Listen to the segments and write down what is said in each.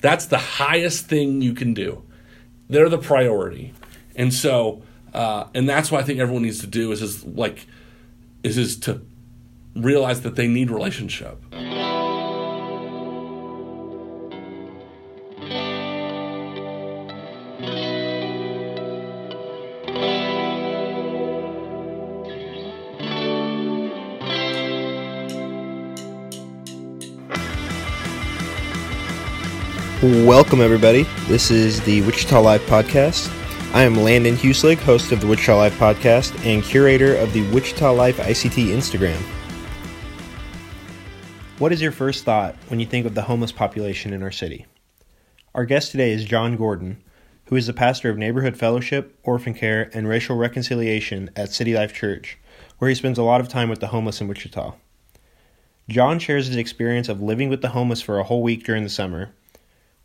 That's the highest thing you can do. They're the priority, and so uh, and that's what I think everyone needs to do is is like is is to realize that they need relationship. Welcome, everybody. This is the Wichita Live Podcast. I am Landon Huslig, host of the Wichita Live Podcast and curator of the Wichita Life ICT Instagram. What is your first thought when you think of the homeless population in our city? Our guest today is John Gordon, who is the pastor of Neighborhood Fellowship, Orphan Care, and Racial Reconciliation at City Life Church, where he spends a lot of time with the homeless in Wichita. John shares his experience of living with the homeless for a whole week during the summer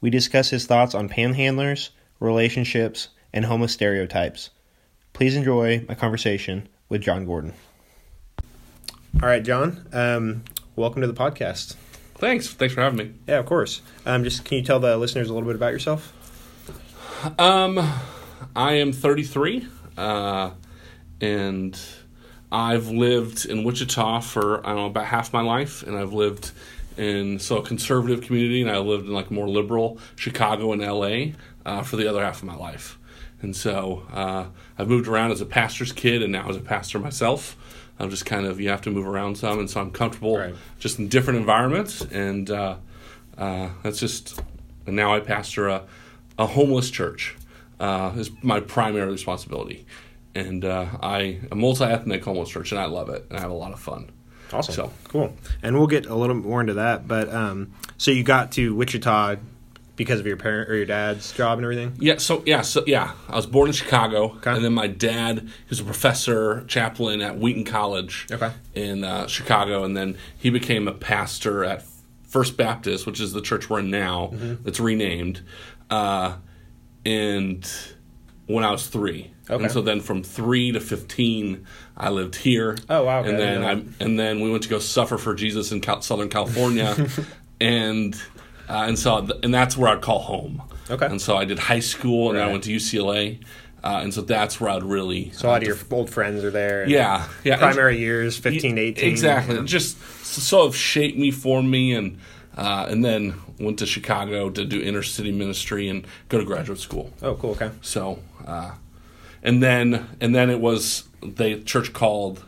we discuss his thoughts on panhandlers, relationships, and homeless stereotypes. Please enjoy my conversation with John Gordon. All right, John. Um, welcome to the podcast. Thanks. Thanks for having me. Yeah, of course. Um, just can you tell the listeners a little bit about yourself? Um, I am 33, uh, and I've lived in Wichita for I don't know about half my life, and I've lived in so a conservative community, and I lived in like more liberal Chicago and LA uh, for the other half of my life. And so uh, I've moved around as a pastor's kid, and now as a pastor myself. I'm just kind of you have to move around some, and so I'm comfortable right. just in different environments, and uh, uh that's just. And now I pastor a, a homeless church. Uh, is my primary responsibility, and uh, I a multi ethnic homeless church, and I love it, and I have a lot of fun. Awesome. So cool. And we'll get a little more into that. But um, so you got to Wichita because of your parent or your dad's job and everything. Yeah. So yeah. So yeah. I was born in Chicago, okay. and then my dad he was a professor chaplain at Wheaton College. Okay. In uh, Chicago, and then he became a pastor at First Baptist, which is the church we're in now. Mm-hmm. It's renamed. Uh, and when I was three. Okay. And so then from three to fifteen, I lived here. Oh wow! Okay. And then I and then we went to go suffer for Jesus in Cal- Southern California, and uh, and so th- and that's where I'd call home. Okay. And so I did high school, and right. I went to UCLA. Uh, and so that's where I'd really. So a lot of your old friends are there. Yeah, yeah. Primary years, 15 18. Exactly. Yeah. Just sort of shaped me, formed me, and uh, and then went to Chicago to do inner city ministry and go to graduate school. Oh, cool. Okay. So, uh, and then and then it was the church called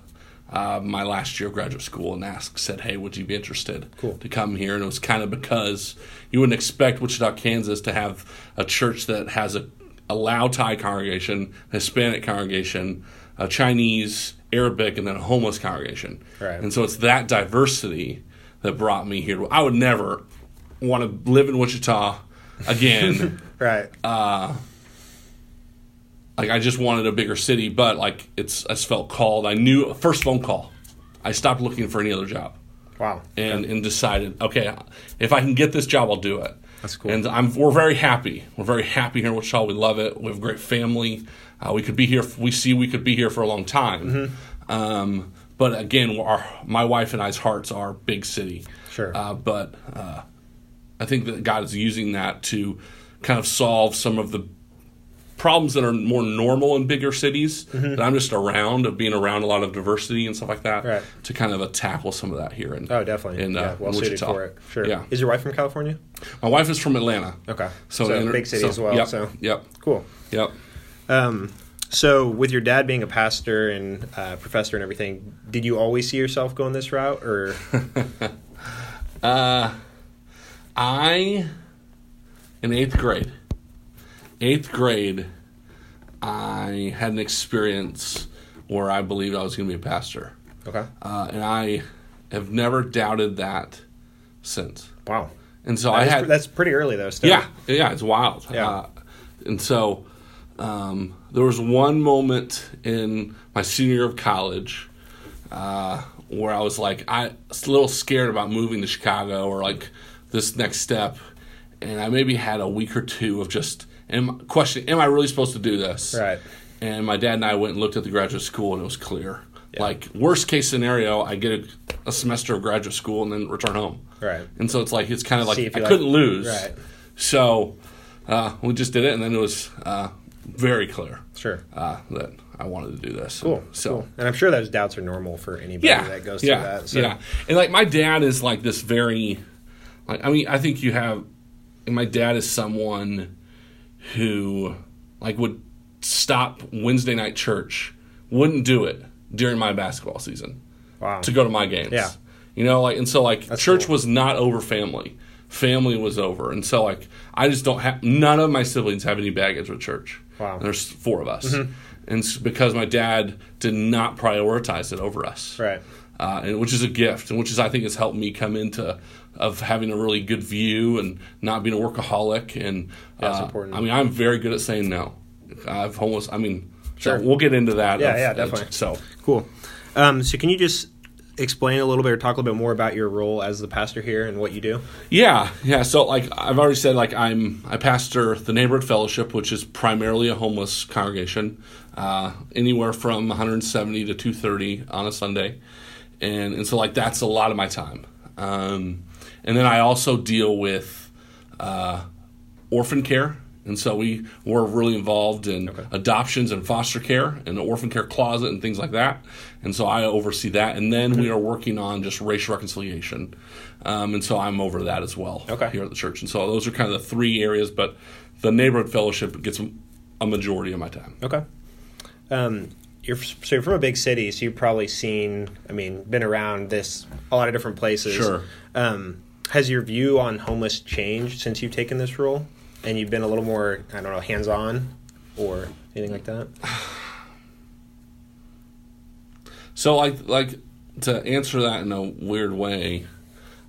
uh, my last year of graduate school and asked said hey would you be interested cool. to come here? And it was kind of because you wouldn't expect wichita kansas to have a church that has a, a lao thai congregation hispanic congregation a chinese arabic and then a homeless congregation. Right. and so it's that diversity that brought me here. I would never want to live in wichita again. Right. Uh, like I just wanted a bigger city, but like it's I just felt called. I knew first phone call. I stopped looking for any other job. Wow. And and decided, okay, if I can get this job, I'll do it. That's cool. And I'm we're very happy. We're very happy here in Wichita. We love it. We have a great family. Uh, we could be here. We see we could be here for a long time. Mm-hmm. Um, but again, our my wife and I's hearts are big city. Sure. Uh, but uh, I think that God is using that to kind of solve some of the problems that are more normal in bigger cities mm-hmm. that I'm just around of being around a lot of diversity and stuff like that right. to kind of tackle some of that here. In, oh, definitely. In, uh, yeah, well suited for it. Sure. Yeah. Is your wife from California? My wife is from Atlanta. Okay. So, so in, big city so, as well. Yep, so yep. Cool. Yep. Um, so with your dad being a pastor and uh, professor and everything, did you always see yourself going this route, or? uh, I in eighth grade eighth grade, I had an experience where I believed I was going to be a pastor. Okay. Uh, and I have never doubted that since. Wow. And so that I had. that's pretty early though. Still. Yeah, yeah, it's wild. Yeah. Uh, and so um, there was one moment in my senior year of college uh, where I was like, I was a little scared about moving to Chicago or like this next step, and I maybe had a week or two of just and questioning, am I really supposed to do this? Right. And my dad and I went and looked at the graduate school, and it was clear. Yeah. Like worst case scenario, I get a, a, semester of graduate school and then return home. Right. And so it's like it's kind of like I couldn't lose. Right. So uh, we just did it, and then it was uh, very clear Sure. uh, that I wanted to do this. Cool. So. cool. And I'm sure those doubts are normal for anybody Yeah, that goes through that. So. yeah. And like my dad is like this very, like I mean I think you have, and my dad is someone who like would stop Wednesday night church, wouldn't do it during my basketball season Wow. to go to my games. Yeah. You know, like and so like That's church cool. was not over family. Family was over. And so like I just don't have none of my siblings have any baggage with church. Wow. Mm-hmm. And there's four of us. And it's because my dad did not prioritize it over us. Right. Uh, and which is a gift, and which is I think has helped me come into of having a really good view and not being a workaholic. And That's uh, important. I mean, I'm very good at saying no. I've almost. I mean, Sure. so we'll get into that. Yeah, of- yeah, definitely. So Cool. Um, so can you just explain a little bit or talk a little bit more about your role as the pastor here and what you do? Yeah, yeah. So like I've already said, like I'm I pastor the neighborhood fellowship, which is primarily a homeless congregation, uh, anywhere from 170 to 230 on a Sunday, and and so like that's a lot of my time. Um, and then I also deal with uh, orphan care. And so we were really involved in adoptions and foster care and the orphan care closet and things like that. And so I oversee that. And then we are working on just racial reconciliation. Um, and so I'm over that as well Okay. here at the church. And so those are kind of the three areas, but the neighborhood fellowship gets a majority of my time. Okay. Um, you're so you're from a big city, so you've probably seen. I mean, been around this a lot of different places. Sure. Um, has your view on homeless changed since you've taken this role, and you've been a little more, I don't know, hands on, or anything like that? So like like to answer that in a weird way,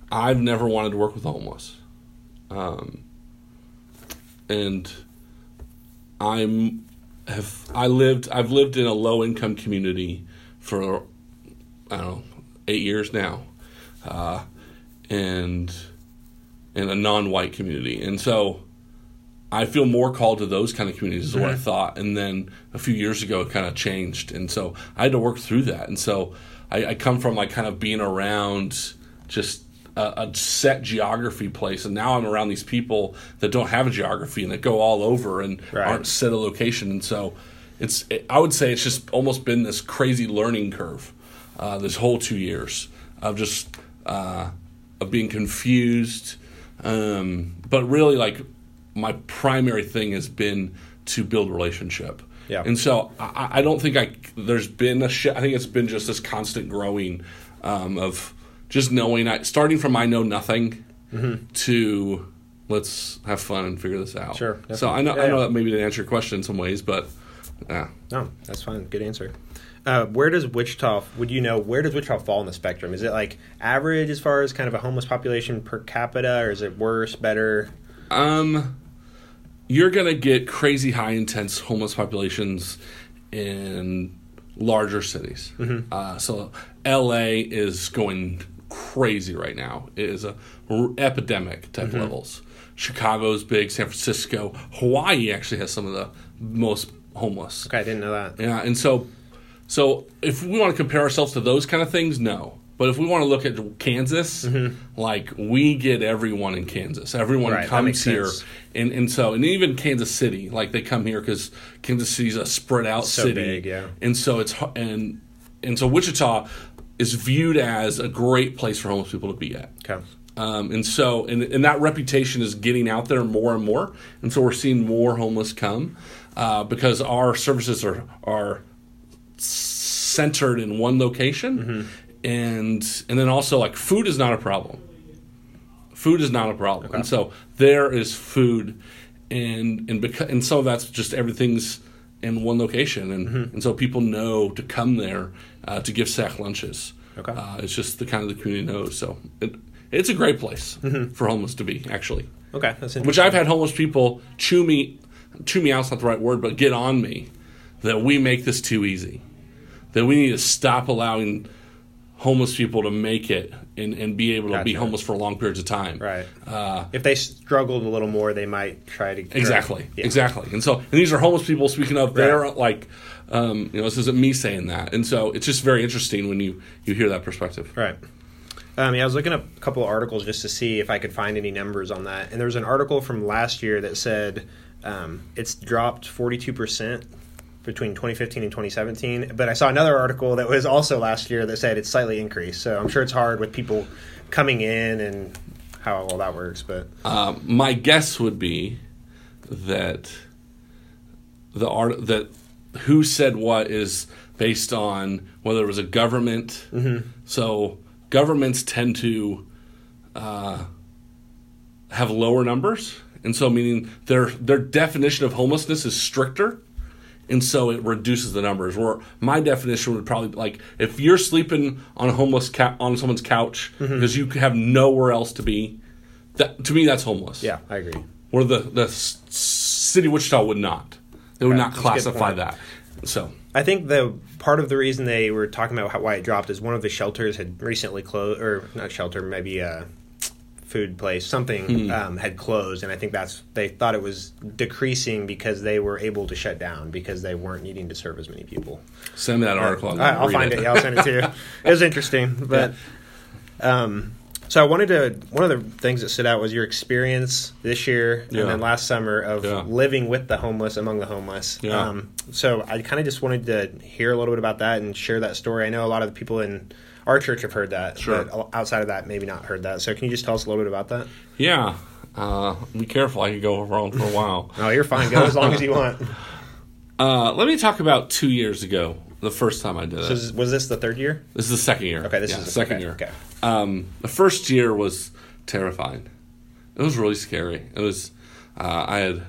I've never wanted to work with homeless, um, and I'm have I lived I've lived in a low income community for I don't know eight years now, uh, and in a non white community, and so. I feel more called to those kind of communities is what I thought, and then a few years ago it kind of changed, and so I had to work through that. And so I, I come from like kind of being around just a, a set geography place, and now I'm around these people that don't have a geography and that go all over and Right. aren't set a location, and so it's it, I would say it's just almost been this crazy learning curve uh, this whole two years of just uh, of being confused, um, but really like my primary thing has been to build relationship. Yeah. And so I, I don't think I there's been a I think it's been just this constant growing um, of just knowing I starting from I know nothing to let's have fun and figure this out. Sure, So I know definitely. I know yeah. that maybe didn't answer your question in some ways, but yeah. No, that's fine. Good answer. Uh, where does Wichita? Would you know where does Wichita fall in the spectrum? Is it like average as far as kind of a homeless population per capita, or is it worse, better? Um, you're gonna get crazy high intense homeless populations in larger cities. Uh, so L.A. is going crazy right now. It is a r- epidemic type levels. Chicago's big. San Francisco, Hawaii actually has some of the most homeless. Okay, I didn't know that. Yeah, and so so if we want to compare ourselves to those kind of things, no. But if we want to look at Kansas, like we get everyone in Kansas. Everyone Mm-hmm. Right, comes here, and and so and even Kansas City, like they come here because Kansas City's a spread out So city, big, yeah. And so it's and and so Wichita is viewed as a great place for homeless people to be at. Okay. Um, and so, and, and that reputation is getting out there more and more. And so we're seeing more homeless come uh, because our services are, are centered in one location. And, and then also like food is not a problem. Food is not a problem. And so there is food and, and because, and some of that's just everything's in one location. And, and so people know to come there uh, to give sack lunches. Okay. Uh, it's just the kind of the community knows. So it, it's a great place for homeless to be, actually. Okay, that's interesting. Which I've had homeless people chew me, chew me out's not the right word, but get on me that we make this too easy. That we need to stop allowing homeless people to make it and, and be able to be homeless for long periods of time. right. Uh, if they struggled a little more, they might try to Exactly. Yeah. Exactly. And so, and these are homeless people. Speaking of, they're like, um, you know, this isn't me saying that, and so it's just very interesting when you you hear that perspective. Right. Um, yeah, I was looking up a couple of articles just to see if I could find any numbers on that. And there was an article from last year that said um, it's dropped 42% between 2015 and 2017. But I saw another article that was also last year that said it's slightly increased. So I'm sure it's hard with people coming in and how all that works. But Um, my guess would be that the art that who said what is based on whether it was a government. So governments tend to uh, have lower numbers, and so meaning their their definition of homelessness is stricter. And so it reduces the numbers. Where my definition would probably be like if you're sleeping on a homeless ca- on someone's couch mm-hmm. because you have nowhere else to be, that to me that's homeless. yeah, I agree. Where the the s- city of Wichita would not, they would not that's a good classify that. So I think the part of the reason they were talking about how, why it dropped is one of the shelters had recently closed, or not shelter, maybe a food place, something um, had closed, and I think that's they thought it was decreasing because they were able to shut down because they weren't needing to serve as many people. send me that article. I, I'll find it. Yeah, I'll send it to you. It was interesting, but um, so I wanted to. One of the things that stood out was your experience this year Yeah. and then last summer of Yeah. living with the homeless, among the homeless. Yeah. Um, so I kind of just wanted to hear a little bit about that and share that story. I know a lot of the people in our church have heard that, Sure. but outside of that, maybe not heard that. So can you just tell us a little bit about that? Yeah. Uh, be careful. I could go wrong for a while. no, you're fine. Go as long as you want. Uh, let me talk about two years ago, the first time I did it. So is- was this the third year? This is the second year. Okay, this Yeah, is the second okay, year. Okay. Um, the first year was terrifying. It was really scary. It was. Uh, I had.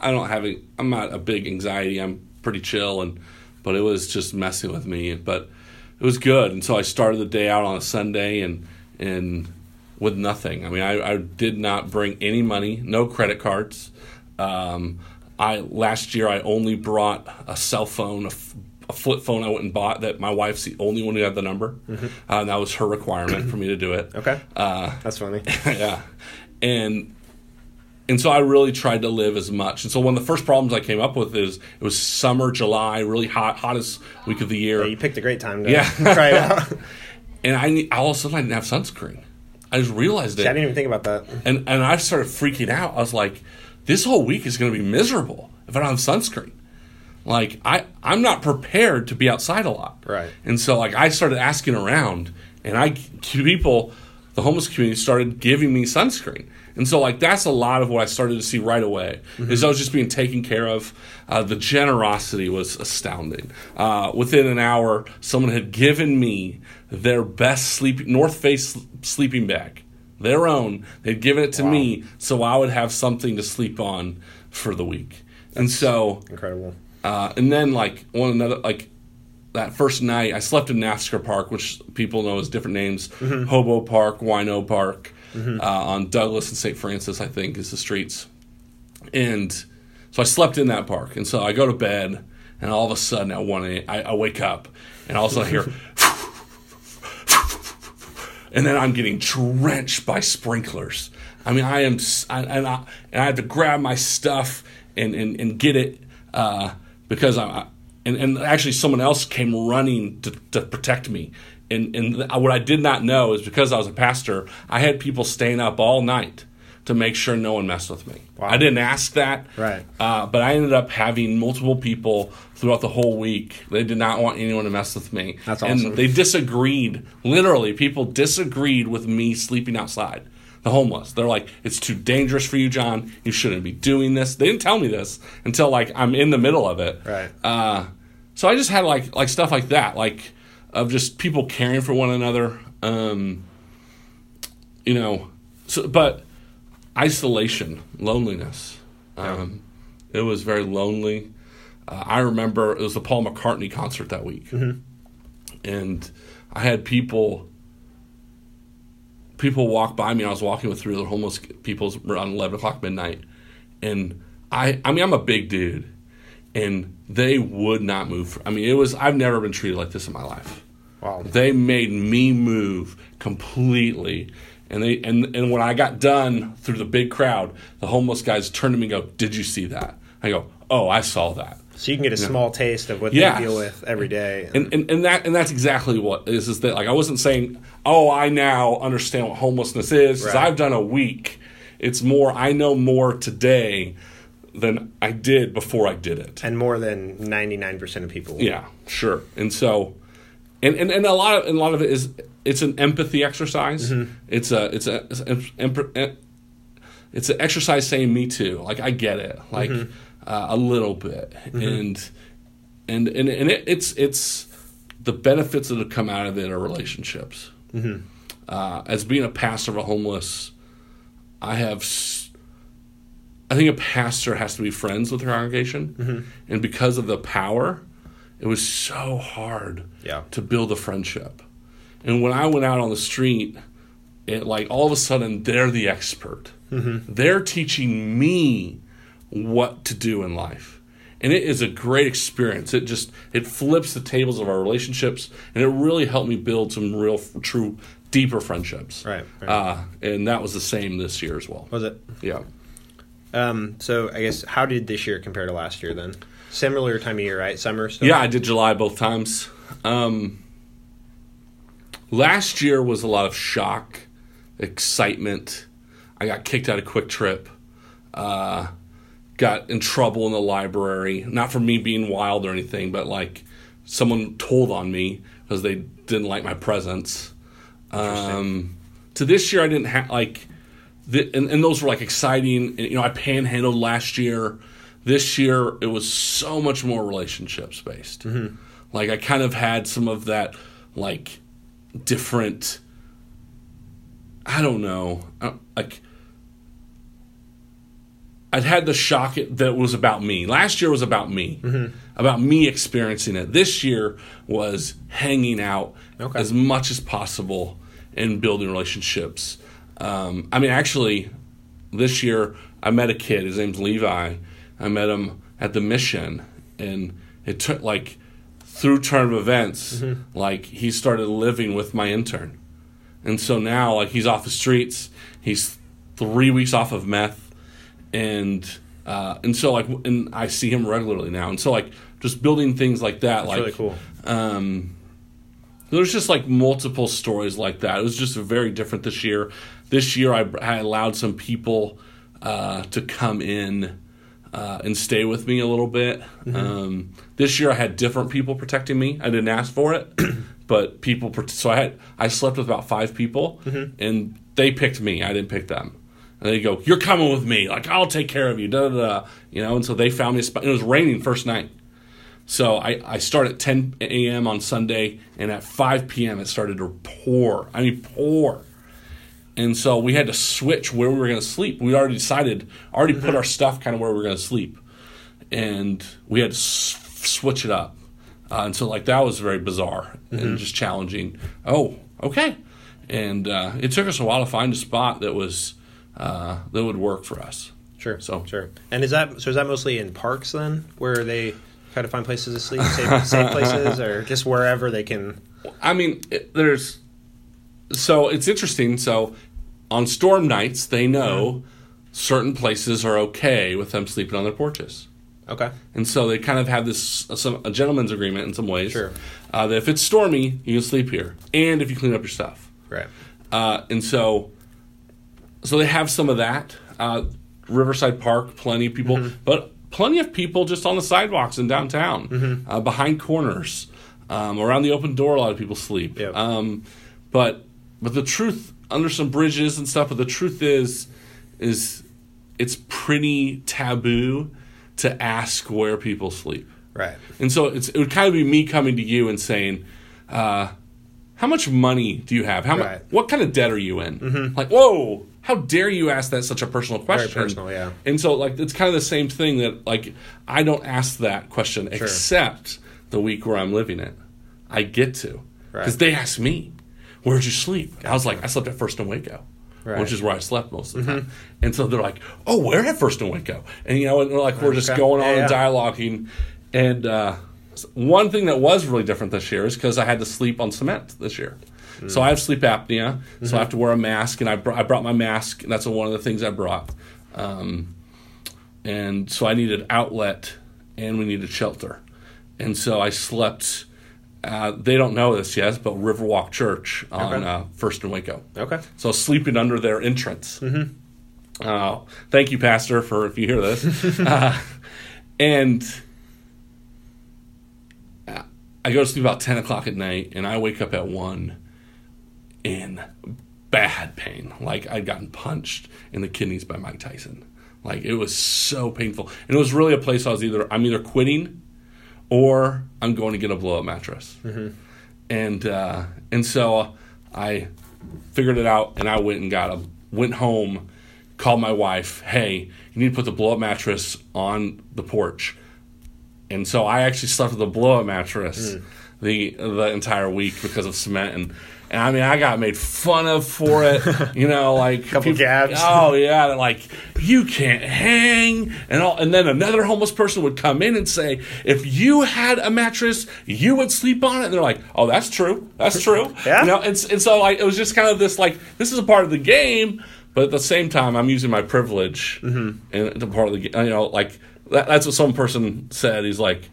I don't have. A, I'm not a big anxiety. I'm pretty chill, and but it was just messing with me. But it was good, and so I started the day out on a Sunday, and and with nothing. I mean, I, I did not bring any money, no credit cards. Um, I last year I only brought a cell phone, a, f- a flip phone I went and bought that my wife's the only one who had the number, uh, and that was her requirement for me to do it. Okay. Uh, That's funny. yeah, and and so I really tried to live as much. And so one of the first problems I came up with is it was summer, July, really hot, hottest week of the year. Yeah, you picked a great time to Yeah. try it out. and I all of a sudden I didn't have sunscreen. I just realized I it, didn't even think about that. and and I started freaking out. I was like, this whole week is going to be miserable if I don't have sunscreen. Like I I'm not prepared to be outside a lot. Right. And so like I started asking around, and I two people, the homeless community started giving me sunscreen. And so like that's a lot of what I started to see right away is I was just being taken care of. Uh, the generosity was astounding. Uh, within an hour, someone had given me their best sleeping North Face sleeping bag, their own. They'd given it to me so I would have something to sleep on for the week. and so Incredible. uh, and then like one another like that first night, I slept in Naftzger Park, which people know as different names: Hobo Park, Wino Park, uh, on Douglas and St. Francis, I think, is the streets. And so I slept in that park, and so I go to bed, and all of a sudden at one a, I, I wake up, and all of a sudden I hear. and then I'm getting drenched by sprinklers. I mean, I am, I- and I, and I have to grab my stuff and and, and get it uh, because I, I- and and actually someone else came running to, to protect me. And and what I did not know is because I was a pastor, I had people staying up all night to make sure no one messed with me. Wow. I didn't ask that, Right. uh, but I ended up having multiple people throughout the whole week. They did not want anyone to mess with me. That's And awesome. they disagreed. Literally, people disagreed with me sleeping outside. The homeless. They're like, it's too dangerous for you, John. You shouldn't be doing this. They didn't tell me this until like I'm in the middle of it. Right. Uh, so I just had like like stuff like that, like of just people caring for one another. Um, you know, so but isolation, loneliness. Um, It was very lonely. Uh, I remember it was the Paul McCartney concert that week, and I had people people walk by me. I was walking with three other homeless people around eleven o'clock midnight, and I I mean I'm a big dude, and they would not move. I mean it was I've never been treated like this in my life. Wow. They made me move completely. And they and, and when I got done through the big crowd, the homeless guys turned to me and go, Did you see that? I go, Oh, I saw that. So you can get a small taste of what Yes. they deal with every day. and, and and that and that's exactly what is is that like I wasn't saying oh I now understand what homelessness is 'cause Right. I've done a week. It's more I know more today than I did before I did it. and more than 99% of people. Yeah, sure. And so, and, and, and a lot of and a lot of it is it's an empathy exercise. Mm-hmm. It's a it's a it's, an emp- it's an exercise saying me too. Like I get it, like mm-hmm. uh, a little bit, mm-hmm. and and and and it, it's it's the benefits that have come out of it are relationships. Uh, as being a pastor of a homeless, I have. s- I think a pastor has to be friends with the congregation, and because of the power, it was so hard Yeah. to build a friendship. And when I went out on the street, it like all of a sudden they're the expert. They're teaching me what to do in life. And it is a great experience. It just it flips the tables of our relationships and it really helped me build some real true deeper friendships. Right, right. Uh, and that was the same this year as well. Was it? Yeah. Um, so I guess how did this year compare to last year then? Similar time of year, right? Summer stuff? Yeah, I did July both times. Um, last year was a lot of shock, excitement. I got kicked out of QuikTrip. Uh, got in trouble in the library, not for me being wild or anything, but like someone told on me because they didn't like my presence. Um, to this year, I didn't have like, the, and, and those were like exciting. And, you know, I panhandled last year. This year, it was so much more relationships based. Like I kind of had some of that, like different. I don't know, uh, like I'd had the shock that was about me. Last year was about me, about me experiencing it. This year was hanging out Okay. as much as possible and building relationships. Um, I mean, actually, this year I met a kid. His name's Levi. I met him at the mission, and it took like through turn of events, like he started living with my intern, and so now like he's off the streets. He's three weeks off of meth, and uh, and so like and I see him regularly now, and so like just building things like that, That's like really cool. um, there's just like multiple stories like that. It was just very different this year. This year, I, I allowed some people uh, to come in uh, and stay with me a little bit. Um, this year, I had different people protecting me. I didn't ask for it, but people. So I had I slept with about five people, and they picked me. I didn't pick them. And they go, "You're coming with me. Like I'll take care of you." Da da da. You know. And so they found me a spot. It was raining first night. So I, I start at 10 a.m. on Sunday, and at 5 p.m. it started to pour. I mean, pour. And so we had to switch where we were going to sleep. We already decided, already put our stuff kind of where we were going to sleep, and we had to s- switch it up. Uh, and so like that was very bizarre and just challenging. Oh, okay. And uh, it took us a while to find a spot that was uh, that would work for us. Sure. So- sure. And is that so? Is that mostly in parks then, where they try to find places to sleep, safe, safe places, or just wherever they can? I mean, it, there's so it's interesting. So on storm nights, they know certain places are okay with them sleeping on their porches, Okay. and so they kind of have this some, a gentleman's agreement in some ways. Sure. Uh, that if it's stormy, you can sleep here, and if you clean up your stuff. Right. Uh, and so, so they have some of that. Uh, Riverside Park, plenty of people, but plenty of people just on the sidewalks in downtown, uh, behind corners, um, around the open door. A lot of people sleep. Yep. Um, but but the truth under some bridges and stuff. But the truth is, is it's pretty taboo to ask where people sleep. Right. And so it's, it would kind of be me coming to you and saying, uh, "How much money do you have? How Right. much? What kind of debt are you in?" Like, whoa, how dare you ask that such a personal question? Very personal, yeah. And so, like, it's kind of the same thing that, like, I don't ask that question except the week where I'm living it. I get to because Right. they ask me, "Where'd you sleep?" I was like, "I slept at First and Waco." Right. Which is where I slept most of the time, and so they're like, "Oh, where at First and Waco?" And you know, and like we're just going on Yeah, and dialoguing. And uh, one thing that was really different this year is because I had to sleep on cement this year. So I have sleep apnea, so I have to wear a mask, and I, br- I brought my mask, and that's one of the things I brought. Um, and so I needed outlet and we needed shelter. And so I slept. Uh, they don't know this yet, but Riverwalk Church on Okay. uh, First and Waco. Okay. So sleeping under their entrance. Uh, thank you, Pastor, for if you hear this. uh, and uh, I go to sleep about ten o'clock at night, and I wake up at one in bad pain. Like I'd gotten punched in the kidneys by Mike Tyson. Like it was so painful, and it was really a place I was either I'm either quitting or I'm going to get a blow up mattress. And uh, and so I figured it out, and I went and got a went home, called my wife. Hey, you need to put the blow up mattress on the porch. And so I actually slept with a blow up mattress the the entire week because of cement and. And I mean, I got made fun of for it, you know, like a Couple jabs. Oh yeah, like you can't hang, and all. And then another homeless person would come in and say, "If you had a mattress, you would sleep on it." And they're like, "Oh, that's true. That's true." Yeah. You know, and, and so like it was just kind of this like this is a part of the game, but at the same time, I'm using my privilege Mm-hmm. and part of the game. You know, like that, that's what some person said. He's like,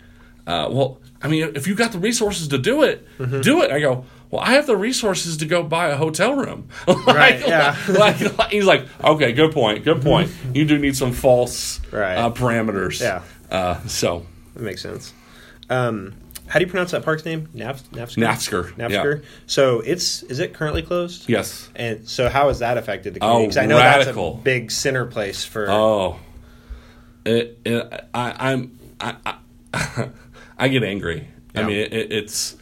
uh, "Well, I mean, if you got the resources to do it, Mm-hmm. do it." I go. Well, I have the resources to go buy a hotel room. like, Right, yeah. like, like- he's like, okay, good point, good point. You do need some false Right. uh, parameters. Yeah. Uh, so That makes sense. Um, how do you pronounce that park's name? Navs- Naftzger. Naftzger, Naftzger. So it's is it currently closed? yes. And so how has that affected the community? Oh, I know radical. that's a big center place for. Oh, it, it, I, I'm I, I, I get angry. I mean, it, it's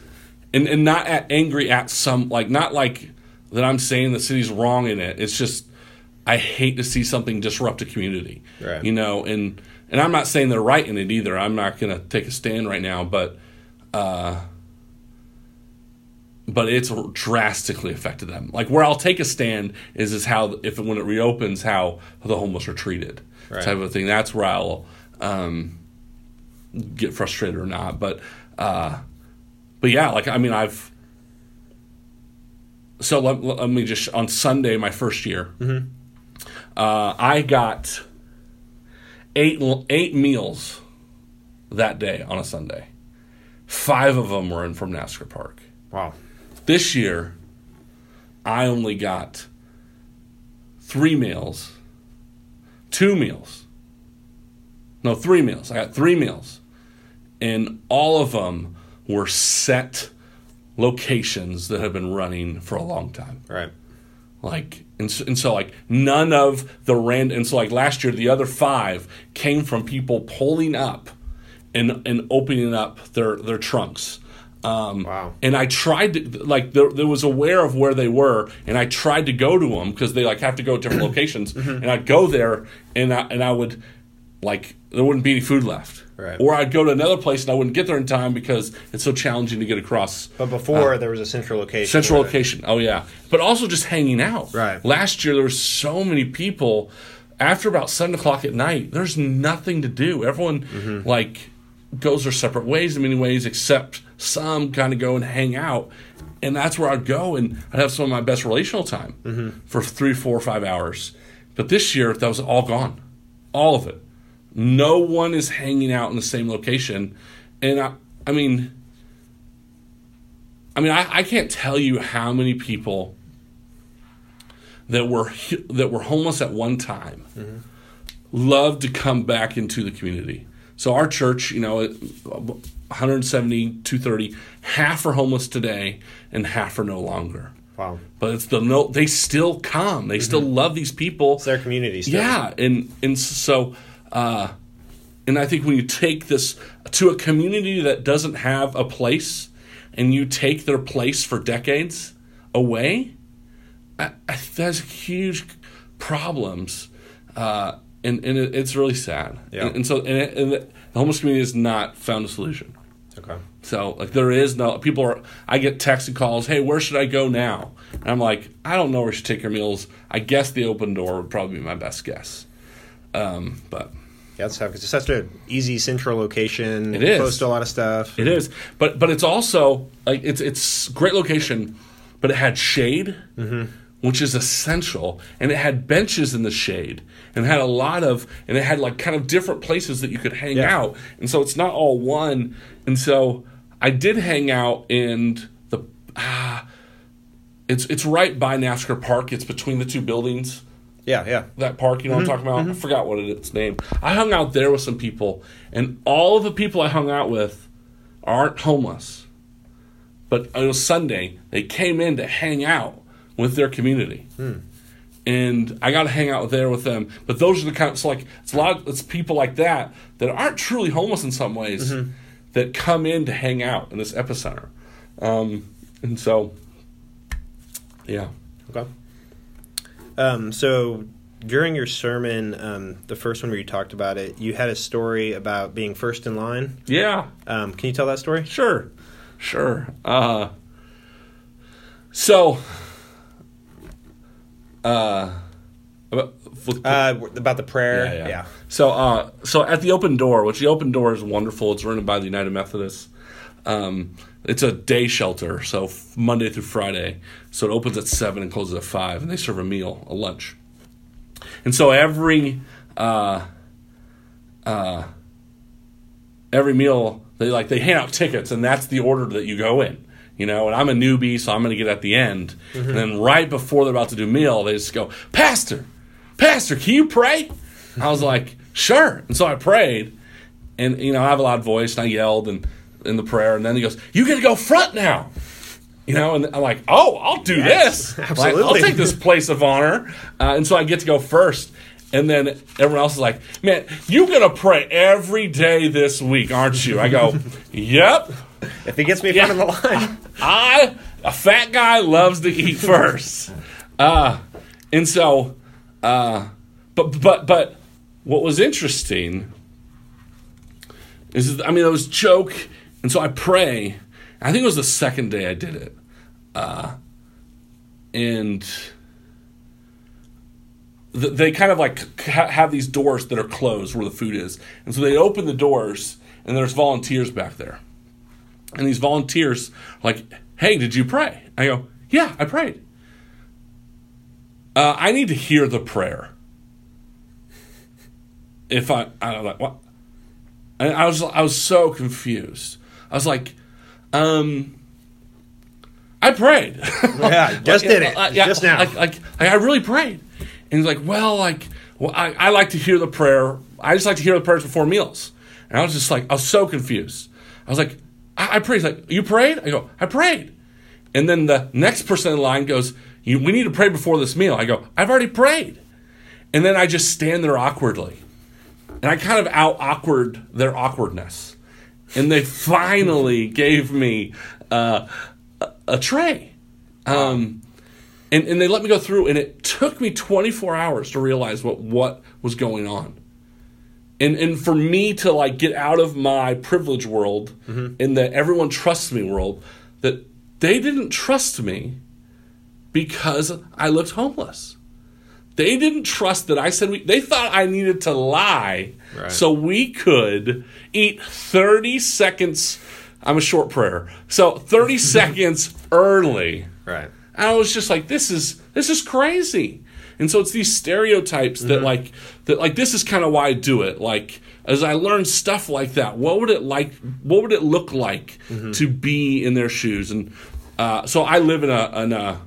and and not at, angry at some like not like that. I'm saying the city's wrong in it. It's just I hate to see something disrupt a community. Right. You know, and and I'm not saying they're right in it either. I'm not going to take a stand right now, but. uh but it's drastically affected them. Like where I'll take a stand is is how if when it reopens, how the homeless are treated, Right. type of thing. That's where I'll um, get frustrated or not. But uh, but yeah, like I mean, I've so let, let me just on Sunday, my first year, uh, I got eight eight meals that day on a Sunday. Five of them were in from Naftzger Park. Wow. This year, I only got three meals, two meals. No, three meals. I got three meals. And all of them were set locations that have been running for a long time. Right. Like, and so, and so, like, none of the random, and so, like, last year, the other five came from people pulling up and, and opening up their, their trunks. Um, Wow. And I tried to, like, there, there was aware of where they were, and I tried to go to them because they, like, have to go to different locations. Mm-hmm. And I'd go there, and I, and I would, like, there wouldn't be any food left. Right. Or I'd go to another place and I wouldn't get there in time because it's so challenging to get across But before there was a central location. Uh, Central location. Oh yeah, but also just hanging out. Right. Last year there were so many people. After about seven o'clock at night, there's nothing to do. Everyone Mm-hmm. like goes their separate ways in many ways, except some kind of go and hang out. And that's where I'd go, and I'd have some of my best relational time Mm-hmm. for three, four, five hours. But this year, that was all gone, all of it. No one is hanging out in the same location, and I, I mean, I mean, I, I can't tell you how many people that were that were homeless at one time mm-hmm. loved to come back into the community. So our church, you know, it- 170, 230, half are homeless today, and half are no longer. Wow. But it's the no. They still come. They mm-hmm. still love these people. It's their community. Still. Yeah, and and so, uh, and I think when you take this to a community that doesn't have a place, and you take their place for decades away, I, I, that's huge problems, uh, and and it, it's really sad. Yeah. And, and so, and, it, and the homeless community has not found a solution. Okay. So like there is no people are I get texts and calls, hey, where should I go now? And I'm like, I don't know where you should take your meals. I guess the open door would probably be my best guess. Um, but Yeah, it's tough 'cause it's such an easy central location. It is. close to a lot of stuff. it is. But but it's also like it's it's great location, but it had shade, which is essential, and it had benches in the shade, and had a lot of, and it had like kind of different places that you could hang Yeah. out, and so it's not all one. And so I did hang out in the, ah, it's it's right by Naftzger Park. It's between the two buildings Yeah, yeah. that park, you know what I'm mm-hmm, talking about? I mm-hmm. forgot what it- its name. I hung out there with some people, and all of the people I hung out with aren't homeless. But it was Sunday. They came in to hang out with their community. Hmm. And I got to hang out there with them. But those are the kind of, so like, it's a lot, it's people like that that aren't truly homeless in some ways mm-hmm. that come in to hang out in this epicenter. Um, and so, yeah. Okay. Um, so during your sermon, um, the first one where you talked about it, you had a story about being first in line. Yeah. Um, can you tell that story? Sure, sure. Uh, so, uh, about, Uh, about the prayer. yeah, yeah. So, uh, so at the open door, which the open door is wonderful. It's run by the United Methodists. Um, it's a day shelter, so Monday through Friday. So it opens at seven and closes at five, and they serve a meal, a lunch. And so every uh, uh, every meal they like they hand out tickets, and that's the order that you go in. You know, and I'm a newbie, so I'm going to get at the end. And then right before they're about to do meal, they just go, Pastor, Pastor, can you pray? I was like, sure. And so I prayed, and you know, I have a loud voice, and I yelled and in the prayer, and then he goes, "You get to go front now." You know, and I'm like, "Oh, I'll do Yes, this. Like. I'll take this place of honor." Uh, and so I get to go first, and then everyone else is like, "Man, you're gonna pray every day this week, aren't you?" I go, "Yep." If he gets me in Yeah. front of the line. I a fat guy loves to eat first. Uh, and so uh, but but but what was interesting is I mean it was joke and so I pray. I think it was the second day I did it. Uh, and th- they kind of like ha- have these doors that are closed where the food is. And so they open the doors and there's volunteers back there. And these volunteers like, "Hey, did you pray?" I go, "Yeah, I prayed." Uh, I need to hear the prayer. If I, I don't like what, and I was, I was so confused. I was like, um, I prayed. Yeah, just did it. Like, yeah, just now. Like, like, like, I really prayed. And he's like, well, like, well, I, I like to hear the prayer. I just like to hear the prayers before meals. And I was just like, I was so confused. I was like, I, I prayed. He's like, you prayed? I go, I prayed. And then the next person in line goes, you, we need to pray before this meal. I go, I've already prayed. And then I just stand there awkwardly. And I kind of out awkward their awkwardness. And they finally gave me uh, a, a tray. Um, and, and they let me go through, and it took me 24 hours to realize what, what was going on. And, and for me to like get out of my privilege world in the everyone trusts me world, that they didn't trust me because I looked homeless. They didn't trust that I said we, they thought I needed to lie Right. so we could eat 30 seconds. I'm a short prayer. So 30 seconds early. right. And I was just like, this is this is crazy. And so it's these stereotypes that like that like this is kind of why I do it. Like as I learn stuff like that, what would it like what would it look like to be in their shoes? And uh, so I live in a in a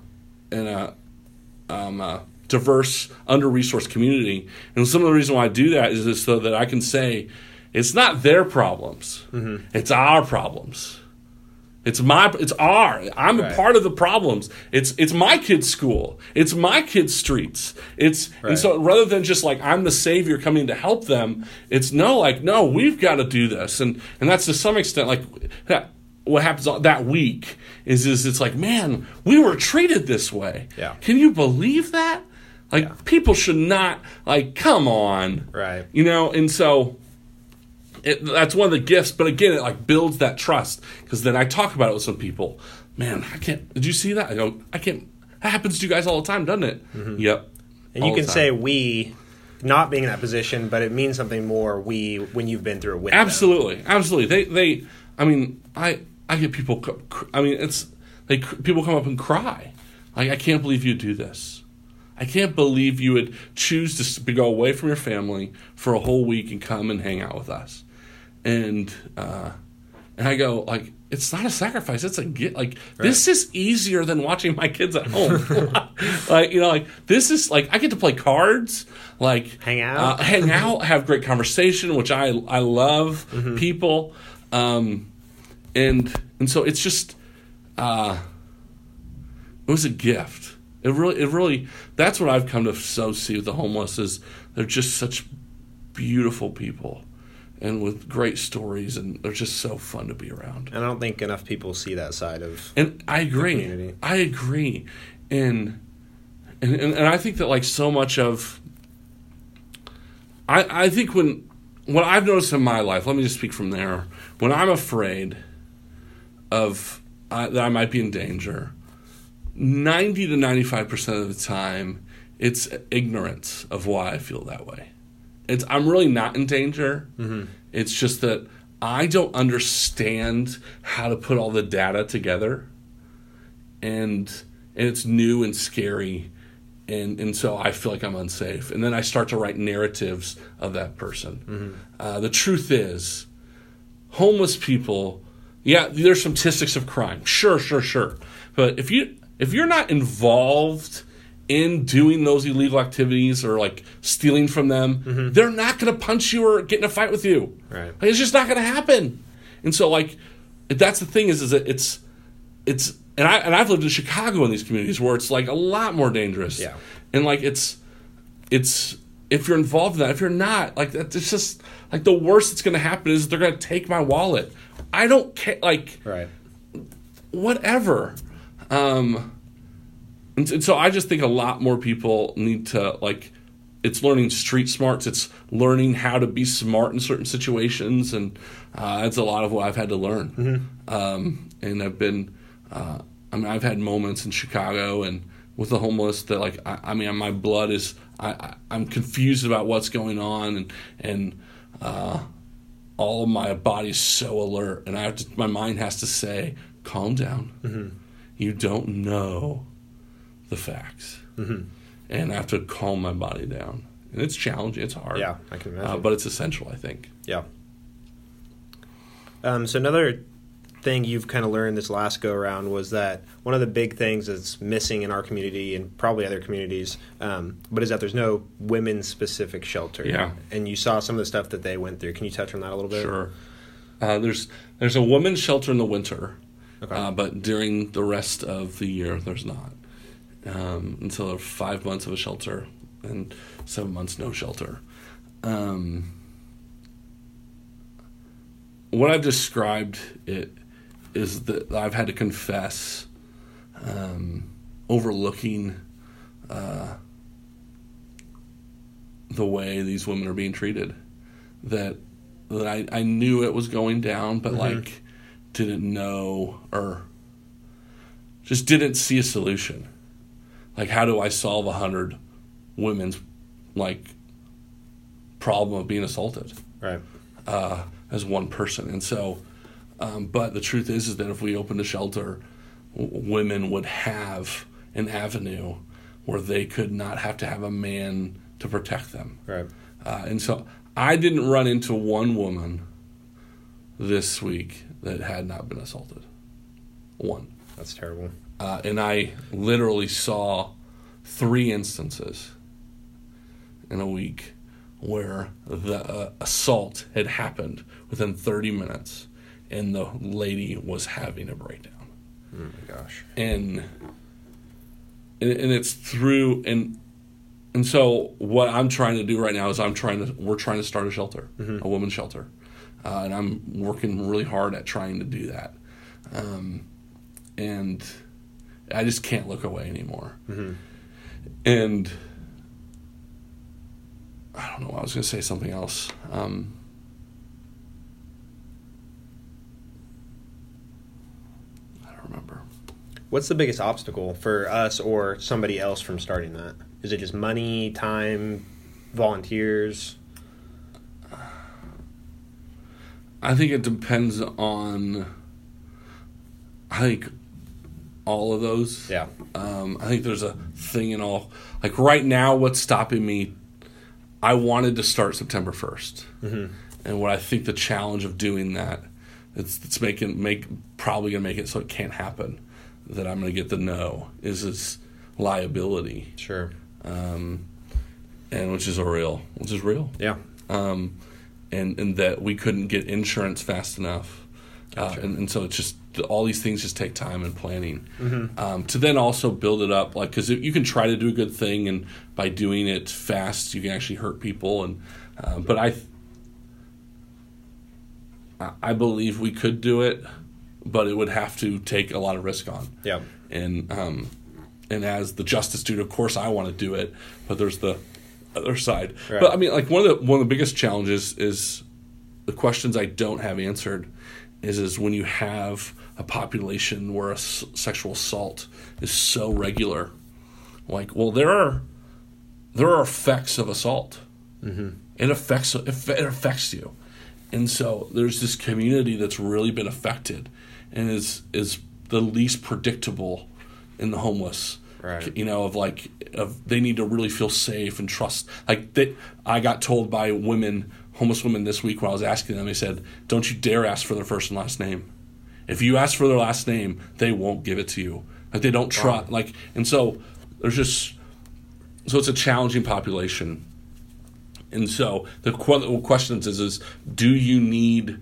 in a um, uh, diverse, under resourced community. And some of the reason why I do that is so that I can say it's not their problems, mm-hmm. it's our problems. It's my it's our. I'm a part of the problems. It's it's my kid's school. It's my kid's streets. It's Right. and so rather than just like I'm the savior coming to help them, it's no like no, we've got to do this. And and that's to some extent like that what happens that week is is it's like, man, we were treated this way. Yeah. Can you believe that? Like people should not like come on. Right. You know, and so it, that's one of the gifts. But again, it like builds that trust because then I talk about it with some people. Man, I can't. Did you see that? I go, I can't. That happens to you guys all the time, doesn't it? Mm-hmm. Yep. And All you can say we, not being in that position, but it means something more we when you've been through it with them. absolutely, absolutely. They, they. I mean, I, I get people. I mean, it's they. People come up and cry Like, I can't believe you do this. I can't believe you would choose to go away from your family for a whole week and come and hang out with us. And uh, and I go like, it's not a sacrifice. It's a get. Like this is easier than watching my kids at home. like you know, like this is like I get to play cards, like Hang out. uh, hang out, have great conversation, which I I love people, um, and and so it's just uh, it was a gift. It really it really that's what I've come to so see with the homeless is they're just such beautiful people and with great stories and they're just so fun to be around. And I don't think enough people see that side of. And I agree. I agree. And, and and and I think that like so much of I I think when what I've noticed in my life, let me just speak from there. When I'm afraid of uh, that I might be in danger, 90 to 95% of the time it's ignorance of why I feel that way. It's I'm really not in danger. It's just that I don't understand how to put all the data together, and and it's new and scary, and and so I feel like I'm unsafe. And then I start to write narratives of that person. Uh, the truth is, homeless people, yeah, there's some statistics of crime. Sure, sure, sure. But if you if you're not involved in doing those illegal activities or like stealing from them, mm-hmm. they're not going to punch you or get in a fight with you. Right. Like, it's just not going to happen. And so like that's the thing is is that it's it's and I and I've lived in Chicago in these communities where it's like a lot more dangerous. Yeah. And like it's it's if you're involved in that, if you're not, like that it's just like the worst that's gonna happen is they're gonna take my wallet. I don't care like Right. whatever. Um and, and so I just think a lot more people need to like it's learning street smarts. It's learning how to be smart in certain situations, and uh, that's a lot of what I've had to learn. Um, and I've been, uh, I mean, I've had moments in Chicago and with the homeless that like I, I mean, my blood is I, I I'm confused about what's going on, and and uh, all of my body's so alert, and I have to, my mind has to say, calm down. You don't know the facts, and I have to calm my body down. And it's challenging. It's hard. Yeah, I can imagine. Uh, but it's essential, I think. Yeah. Um, so another thing you've kind of learned this last go around was that one of the big things that's missing in our community and probably other communities, um, but is that there's no women specific shelter. Yeah. And you saw some of the stuff that they went through. Can you touch on that a little bit? Sure. Uh, there's there's a women's shelter in the winter, Okay. uh, but during the rest of the year, there's not. Um, until five months of a shelter and seven months no shelter. Um, what I've described it is that I've had to confess um, overlooking uh, the way these women are being treated. That that I, I knew it was going down, but like didn't know or just didn't see a solution. Like how do I solve a hundred women's like problem of being assaulted? Right. uh, as one person. And so, um, but the truth is, is that if we opened a shelter, w- women would have an avenue where they could not have to have a man to protect them. Right. Uh, and so, I didn't run into one woman this week that had not been assaulted. One. That's terrible. Uh, and I literally saw three instances in a week where the uh, assault had happened within 30 minutes and the lady was having a breakdown. Oh my gosh. And and, and it's through and and so what I'm trying to do right now is I'm trying to we're trying to start a shelter, a women's shelter, uh, and I'm working really hard at trying to do that, um, and I just can't look away anymore. And I don't know. I was going to say something else. Um, I don't remember. What's the biggest obstacle for us or somebody else from starting that? Is it just money, time, volunteers? I think it depends on. I think all of those. Yeah. Um, I think there's a thing in all. Like right now, what's stopping me? I wanted to start September 1st, Mm-hmm. and what I think the challenge of doing that, it's it's making make probably gonna make it so it can't happen. That I'm gonna get the no is this liability, Sure. um, and which is a real, which is real Yeah. um, and and that we couldn't get insurance fast enough, Gotcha. uh, and, and so it's just all these things just take time and planning Mm-hmm. um, to then also build it up like because you can try to do a good thing and by doing it fast you can actually hurt people and uh, but I I- I believe we could do it, but it would have to take a lot of risk on Yeah. and um, and as the justice dude, of course, I want to do it, but there's the other side. Right. But I mean, like one of the one of the biggest challenges is the questions I don't have answered. Is is when you have a population where a s- sexual assault is so regular, like well, there are there are effects of assault. Mm-hmm. It affects it affects you, and so there's this community that's really been affected, and is is the least predictable in the homeless. Right. You know, of like of they need to really feel safe and trust. Like that, I got told by women, homeless women this week when I was asking them. They said, "Don't you dare ask for their first and last name. If you ask for their last name, they won't give it to you. Like they don't trust. Like, and so there's just so it's a challenging population. And so the qu- questions is is do you need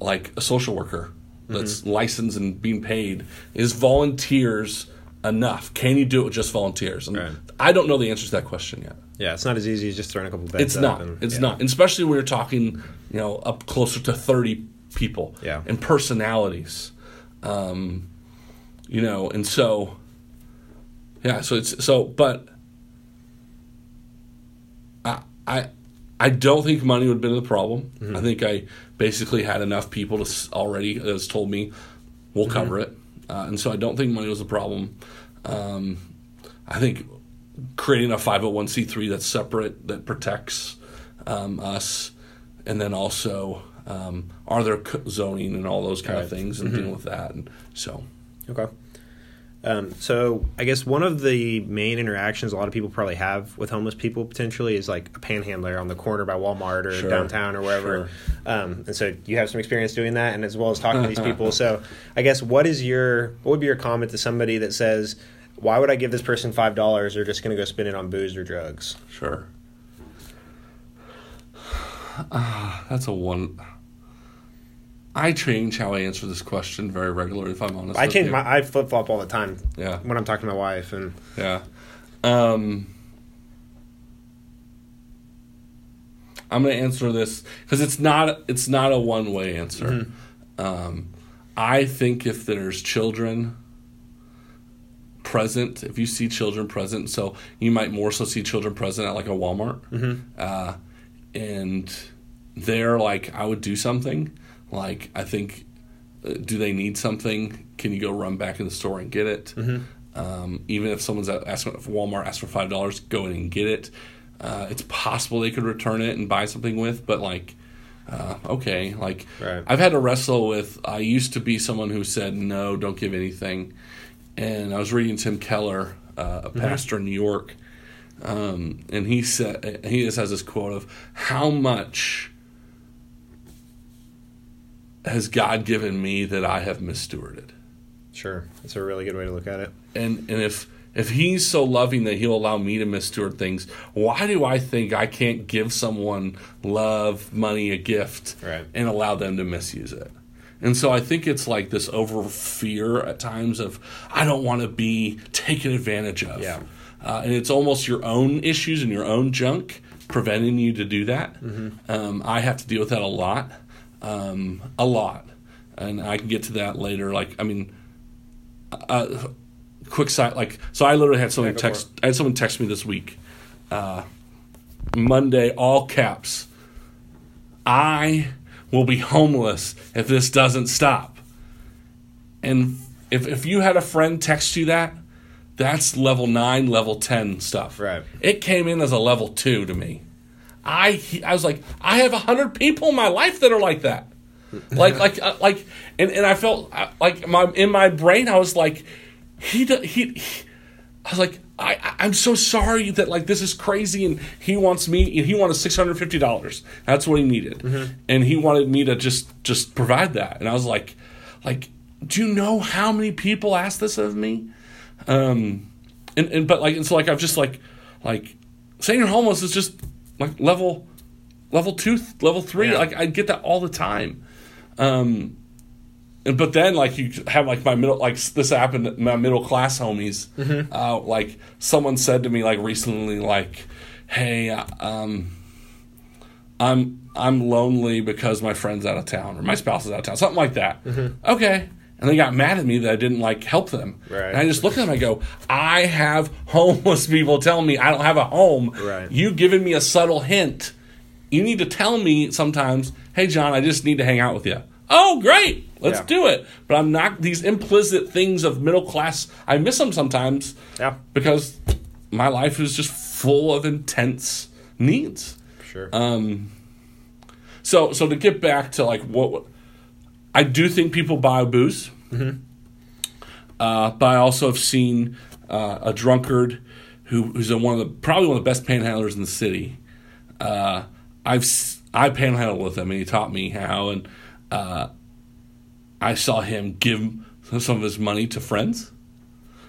like a social worker that's mm-hmm. licensed and being paid? Is volunteers enough? Can you do it with just volunteers? And Right. I don't know the answer to that question yet. Yeah. It's not as easy as just throwing a couple beds It's up not. and- it's yeah. not. And especially when you're talking, you know, up closer to 30 people Yeah. and personalities. Um, you know, and so yeah, so it's so but I I I don't think money would have been the problem. Mm-hmm. I think I basically had enough people to already that's told me we'll Mm-hmm. cover it, uh, and so I don't think money was a problem. Um, I think creating a five hundred one c three that's separate that protects um, us, and then also um, are there zoning and all those kind of things and dealing with that, and so Okay. Um, so I guess one of the main interactions a lot of people probably have with homeless people potentially is like a panhandler on the corner by Walmart or Sure. downtown or wherever. Um, and so you have some experience doing that, and as well as talking to these people. So I guess what is your what would be your comment to somebody that says, "Why would I give this person five dollars? They're just going to go spend it on booze or drugs." Sure. Ah, that's a one. I change how I answer this question very regularly. If I'm honest, I change you. my I flip flop all the time Yeah, when I'm talking to my wife, and yeah. Um, I'm going to answer this because it's not it's not a one way answer. Um, I think if there's children present, if you see children present, so you might more so see children present at like a Walmart, uh, and they're like, I would do something. Like I think, uh, do they need something? Can you go run back in the store and get it? Um, even if someone's at- asking if Walmart asks for five dollars, go in and get it. Uh, it's possible they could return it and buy something with, but like, uh, okay, like Right. I've had to wrestle with. I used to be someone who said no, don't give anything, and I was reading Tim Keller, uh, a pastor in New York, um, and he said he just has this quote of how much has God given me that I have misstewarded sure, that's a really good way to look at it. and and if if he's so loving that he'll allow me to missteward things, why do I think I can't give someone love, money, a gift, Right. and allow them to misuse it? And so I think it's like this over fear at times of I don't want to be taken advantage of. Yeah. Uh, and it's almost your own issues and your own junk preventing you to do that. Mm-hmm. Um, I have to deal with that a lot, um, a lot, and I can get to that later. Like, I mean, uh, quick side, like, so I literally had someone text. I had someone text me this week, uh, Monday, all caps. I will be homeless if this doesn't stop. And if if you had a friend text you that, that's level nine, level ten stuff. Right. It came in as a level two to me. I I was like, I have a hundred people in my life that are like that. like like uh, like and, and I felt uh, like my in my brain I was like he, he, he I was like, I, I'm so sorry that like this is crazy, and he wants me. and He wanted six hundred fifty dollars. That's what he needed, and he wanted me to just just provide that. And I was like, like, do you know how many people ask this of me? Um, and, and but like, and so like I've just like, like, saying you're homeless is just like level, level two, level three. Yeah. Like I get that all the time. Um, but then like you have like my middle like this happened my middle class homies uh, like someone said to me like recently like hey um i'm i'm lonely because my friend's out of town or my spouse is out of town something like that okay and they got mad at me that i didn't like help them Right. and i just look at them i go i have homeless people telling me i don't have a home Right. you've given me a subtle hint you need to tell me sometimes, hey, John, I just need to hang out with you. Oh, great. Let's Yeah. do it. But I'm not these implicit things of middle class. I miss them sometimes Yeah. because my life is just full of intense needs. Sure. Um, so, so to get back to like what I do think people buy booze, uh, but I also have seen uh, a drunkard who, who's a, one of the probably one of the best panhandlers in the city. Uh, I've I panhandled with him, and he taught me how, and uh, I saw him give some of his money to friends.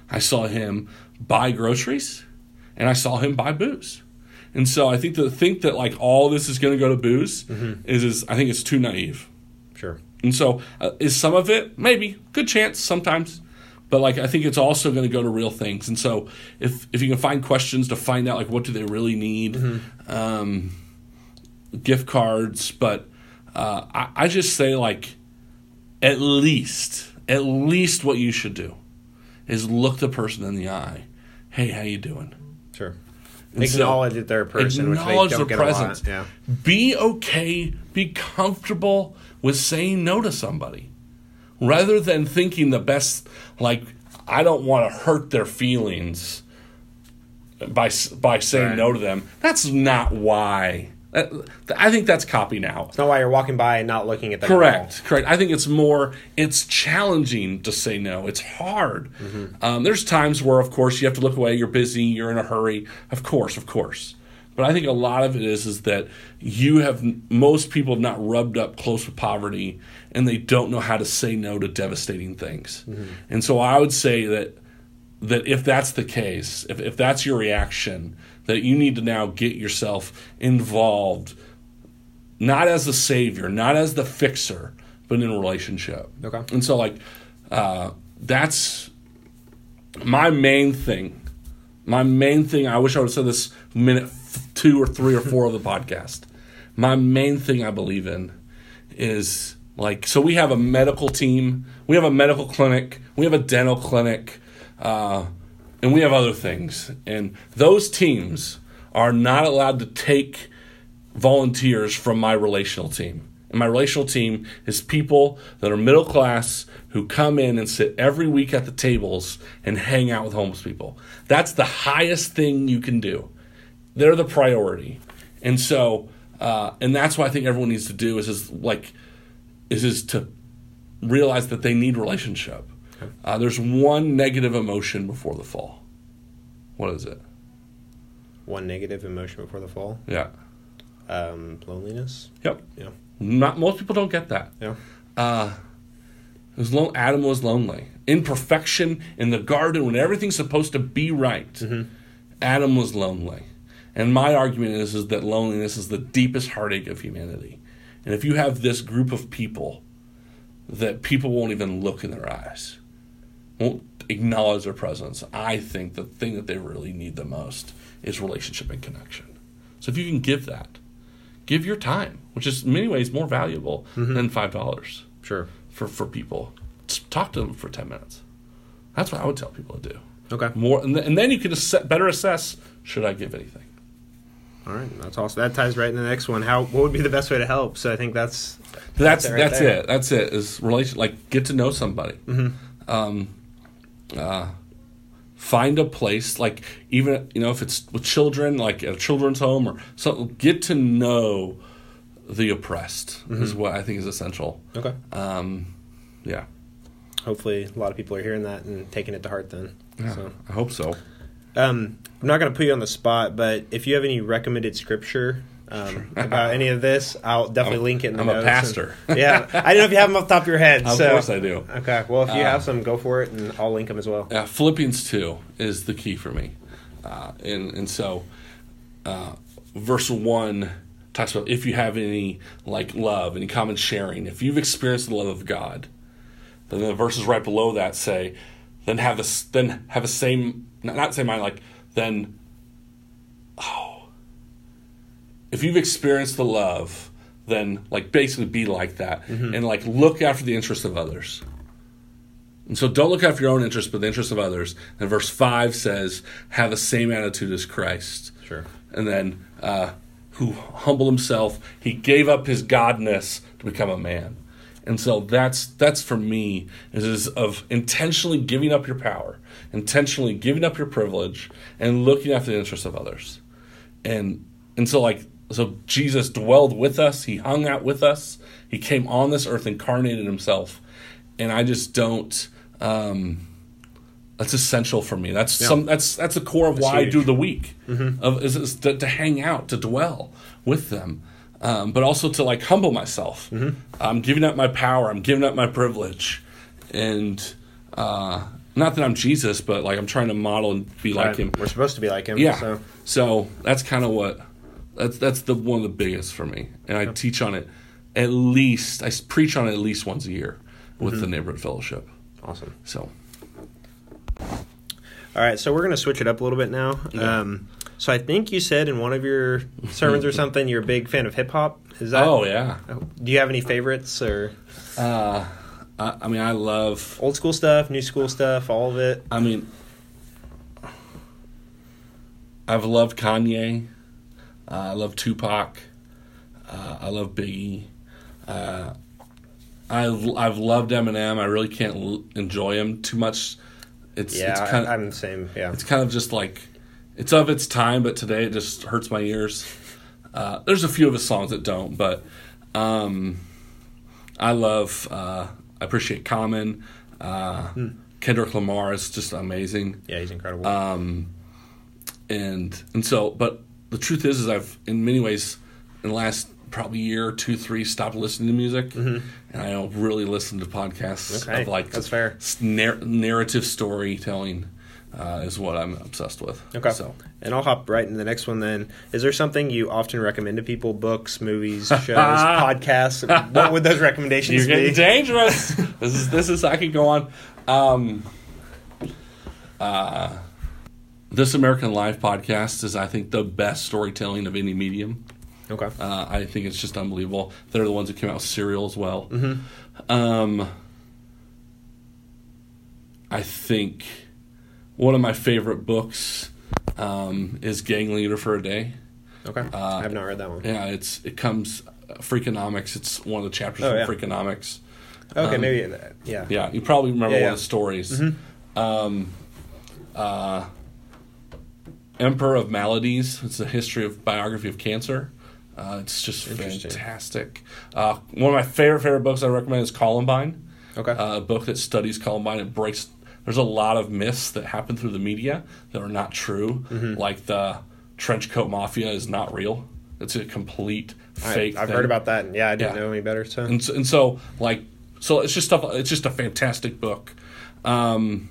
I saw him buy groceries, and I saw him buy booze. And so I think to think that like all this is going to go to booze is is I think it's too naive. sure. And so, uh, is some of it maybe good chance sometimes, but like I think it's also going to go to real things. And so, if if you can find questions to find out like what do they really need, um, gift cards, but uh, I, I just say like at least at least what you should do is look the person in the eye. Hey, how you doing? Sure. Acknowledge that they're a person, which they acknowledge don't the get presence. Yeah. Be okay, be comfortable with saying no to somebody rather than thinking the best, like, I don't want to hurt their feelings by, by saying Right. no to them. That's not why. That- I think that's copy now. It's not why you're walking by and not looking at them. at Correct, correct. I think it's more. It's challenging to say no. It's hard. Mm-hmm. Um, there's times where, of course, you have to look away. You're busy. You're in a hurry. Of course, of course. But I think a lot of it is is that you have most people have not rubbed up close with poverty, and they don't know how to say no to devastating things. Mm-hmm. And so I would say that that if that's the case, if, if that's your reaction, that you need to now get yourself involved, not as the savior, not as the fixer, but in a relationship. Okay. And so, like, uh, that's my main thing. My main thing, I wish I would have said this minute f- two or three or four of the podcast. My main thing I believe in is like, so we have a medical team, we have a medical clinic, we have a dental clinic, uh, and we have other things. And those teams are not allowed to take volunteers from my relational team. And my relational team is people that are middle class who come in and sit every week at the tables and hang out with homeless people. That's the highest thing you can do. They're the priority. And so, uh, and that's what I think everyone needs to do is, is like, is, is to realize that they need relationship. Uh, there's one negative emotion before the fall. What is it? One negative emotion before the fall. Yeah. Um, loneliness. Yep. Yeah. Not most people don't get that. Yeah. Uh, was lon- Adam was lonely. Imperfection in the garden when everything's supposed to be right. Adam was lonely. And my argument is, is that loneliness is the deepest heartache of humanity. And if you have this group of people that people won't even look in their eyes, won't acknowledge their presence, I think the thing that they really need the most is relationship and connection. So if you can give that, give your time, which is in many ways more valuable than five dollars Sure. for for people. Just talk to them for ten minutes. That's what I would tell people to do. Okay. More, and, th- and then you can asse- better assess should I give anything. All right. That's awesome. That ties right in the next one. How? What would be the best way to help? So I think that's That's it right that's it. That's it. Is relation like get to know somebody. Hmm. Um, uh, find a place like even you know if it's with children like at a children's home or something. Get to know the oppressed is what I think is essential. okay. Um, yeah. hopefully a lot of people are hearing that and taking it to heart. Then, Yeah, so I hope so. um, I'm not going to put you on the spot, but if you have any recommended scripture. Um, about any of this, I'll definitely I'm- link it in the I'm a pastor. And- yeah, I don't know if you have them off the top of your head. Of so. course I do. Okay, well, if you Uh, have some, go for it, and I'll link them as well. Yeah, Philippians 2 is the key for me. Uh, and, and so, uh, verse 1 talks about if you have any like love, any common sharing, if you've experienced the love of God, then the verses right below that say, then have this, then have a same, not, not same mind, like, then, oh, if you've experienced the love, then like basically be like that and like look after the interests of others. And so don't look after your own interests, but the interests of others. And verse 5 says, have the same attitude as Christ. Sure. And then, uh, who humbled himself, he gave up his godness to become a man. And so that's that's for me is, is of intentionally giving up your power, intentionally giving up your privilege, and looking after the interests of others. And and so like so Jesus dwelled with us, he hung out with us, he came on this earth, incarnated himself. And I just don't um that's essential for me. That's some. That's that's the core of why I do the week. Of is, is to, to hang out, to dwell with them, um, but also to like humble myself. I'm giving up my power. I'm giving up my privilege, and uh, not that I'm Jesus, but like I'm trying to model and be like Right, him. We're supposed to be like him. Yeah. So So that's kind of what that's that's the one of the biggest for me, and I teach on it at least I preach on it at least once a year with the neighborhood fellowship. awesome. So All right, so we're going to switch it up a little bit now. Yeah. Um, so I think you said in one of your sermons or something you're a big fan of hip hop. Is that? oh yeah, Do you have any favorites or uh, I, I mean I love old school stuff, new school stuff, all of it? I mean, I've loved Kanye. Uh, I love Tupac. Uh, I love Biggie. Uh, I've I've loved Eminem. I really can't l- enjoy him too much. It's Yeah, it's kind of I'm the same. Yeah. it's kind of just like it's of its time, but today it just hurts my ears. Uh, there's a few of his songs that don't, but um, I love. Uh, I appreciate Common. Uh, Kendrick Lamar is just amazing, Yeah, he's incredible. um, and and so. But the truth is, is I've in many ways in the last probably year, two, three, stopped listening to music, and I don't really listen to podcasts Okay, of like that's fair. nar- narrative storytelling. Uh, is what I'm obsessed with. Okay. So And I'll hop right into the next one then. Is there something you often recommend to people? Books, movies, shows, podcasts? What would those recommendations You're getting be? dangerous. this is this is I could go on. Um, uh, this American Life podcast is I think the best storytelling of any medium. Okay. Uh, I think it's just unbelievable. They're the ones that came out with Serial as well. Hmm. Um, I think one of my favorite books um, is Gang Leader for a Day. Okay. uh, I have not read that one. Yeah, it's it comes uh, Freakonomics. It's one of the chapters Oh, from yeah. Freakonomics. Okay, um, maybe. Yeah. Yeah, you probably remember Yeah, one of the stories. Hmm. Um, uh, Emperor of Maladies. It's a history of biography of cancer. Uh, it's just fantastic. Uh, one of my favorite favorite books I recommend is Columbine. Okay. Uh, a book that studies Columbine. It breaks. There's a lot of myths that happen through the media that are not true. Mm-hmm. Like the trench coat mafia is not real. It's a complete I, fake. I've thing. heard about that, and yeah, I didn't Yeah. know any better. So and so, and so like so it's just stuff it's just a fantastic book um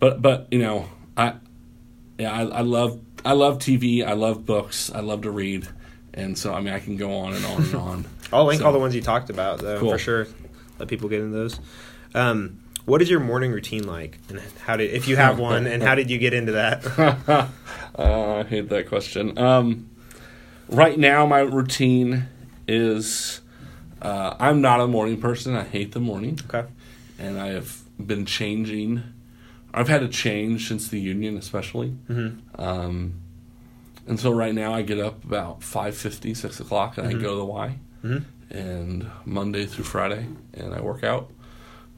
but but you know i yeah I, I love i love tv i love books i love to read and so i mean i can go on and on and on I'll link So- all the ones you talked about, though, Cool. for sure. Let people get into those. Um, what is your morning routine like, and how did, if you have one, and how did you get into that? uh, i hate that question um right now my routine is uh, i'm not a morning person i hate the morning okay. and I have been changing. I've had to change since the union, especially. Mm-hmm. Um, and so right now I get up about 5.50, 6 o'clock, and I go to the Y. Mhm. And Monday through Friday, and I work out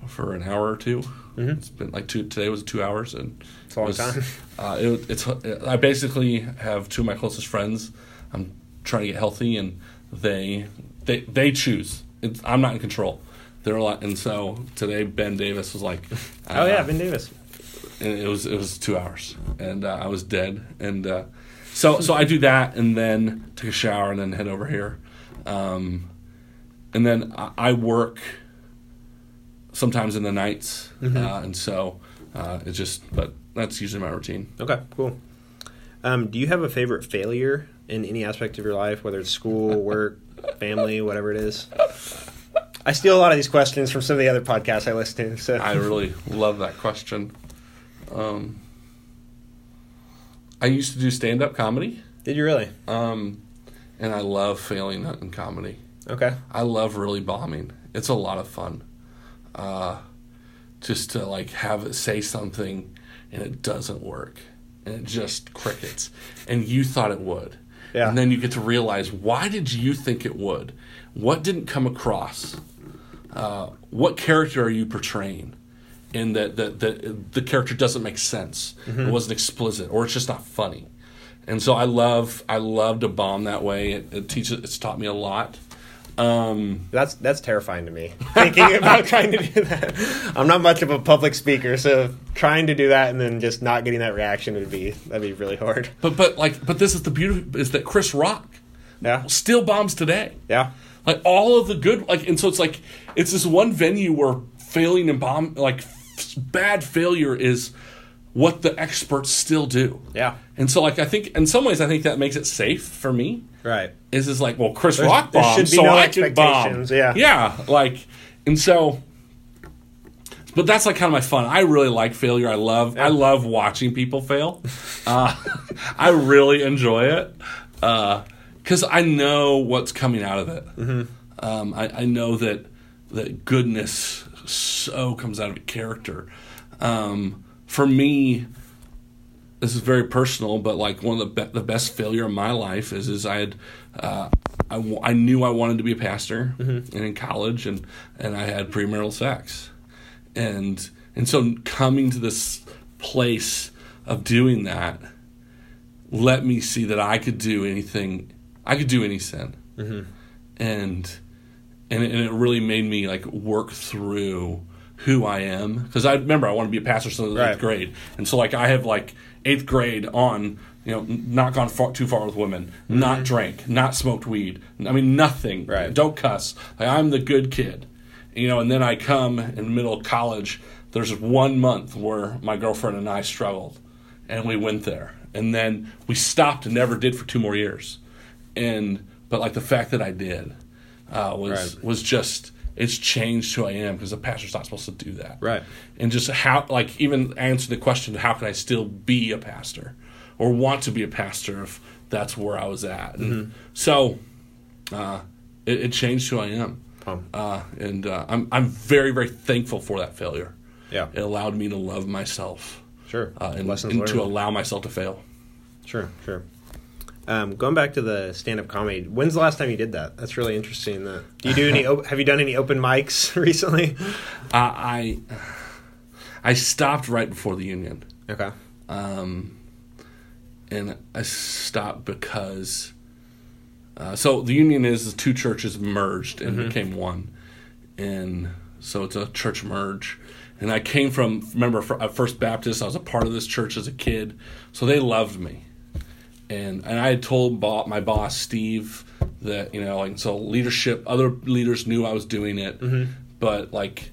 for an hour or 2 Mhm. It's been like two. Today was two hours, and It's a long was- time. Uh, it, it's. I basically have two of my closest friends. I'm trying to get healthy, and they they they choose. It's, I'm not in control. they're like, and so today Ben Davis was like, Oh yeah, uh, Ben Davis. And it was it was two hours, and uh, I was dead, and uh, so so I do that, and then take a shower, and then head over here, um, and then I, I work sometimes in the nights, Mm-hmm. uh, and so uh, it's just, but that's usually my routine. Okay, cool. Um, do you have a favorite failure in any aspect of your life, whether it's school, work, family, whatever it is? I steal a lot of these questions from some of the other podcasts I listen to. So I really love that question. Um, I used to do stand up comedy, did you really? um, and I love failing in comedy. Okay. I love really bombing. It's a lot of fun. Uh, just to like have it say something and it doesn't work and it just crickets and you thought it would. Yeah. And then you get to realize why did you think it would? What didn't come across? Uh, what character are you portraying? And that the, the, the character doesn't make sense. It wasn't explicit or it's just not funny. And so I love I love to bomb that way. It, it teaches it's taught me a lot. Um, That's that's terrifying to me. Thinking about trying to do that. I'm not much of a public speaker, so trying to do that and then just not getting that reaction would be that'd be really hard. but but like but this is the beauty is that Chris Rock Yeah. still bombs today. Yeah. Like all of the good like and so it's like it's this one venue where failing and bomb like bad failure is what the experts still do. Yeah. And so like I think in some ways I think that makes it safe for me. Right. Is is like well Chris There's- Rock there should be so no I can bomb. expectations, yeah. Yeah, like and so but that's like kind of my fun. I really like failure. I love I love watching people fail. Uh, I really enjoy it because I know what's coming out of it. Mm-hmm. Um, I, I know that that goodness so comes out of a character. Um, for me, this is very personal, but like one of the be- the best failure in my life is is I had uh, I, w- I knew I wanted to be a pastor and in college and and I had premarital sex. And and so coming to this place of doing that let me see that I could do anything I could do any sin. And and it, and it really made me like work through who I am because I remember I want to be a pastor since Right. eighth grade, and so like I have like eighth grade on, you know, not gone far, too far with women, mm-hmm. not drank, not smoked weed. I mean nothing. Right. Don't cuss. Like I'm the good kid, you know. And then I come in middle of college. There's one month where my girlfriend and I struggled, and we went there, and then we stopped and never did for two more years. And but like the fact that I did uh, was Right. was just it's changed who I am because a pastor's not supposed to do that. Right. And just how like even answer the question how can I still be a pastor or want to be a pastor if that's where I was at. Mm-hmm. so uh, it, it changed who I am. Um, Uh, and uh, I'm I'm very very thankful for that failure. yeah. It allowed me to love myself Sure. uh, and, and to allow myself to fail. Sure, sure. Um, going back to the stand-up comedy, when's the last time you did that? That's really interesting. That do you do any? op- have you done any open mics recently? Uh, I I stopped right before the union. Okay. um, and I stopped because uh, so the union is the two churches merged and became one, and so it's a church merge. And I came from remember at First Baptist. I was a part of this church as a kid, so they loved me, and and I had told bo- my boss Steve that you know like so leadership other leaders knew I was doing it, mm-hmm. but like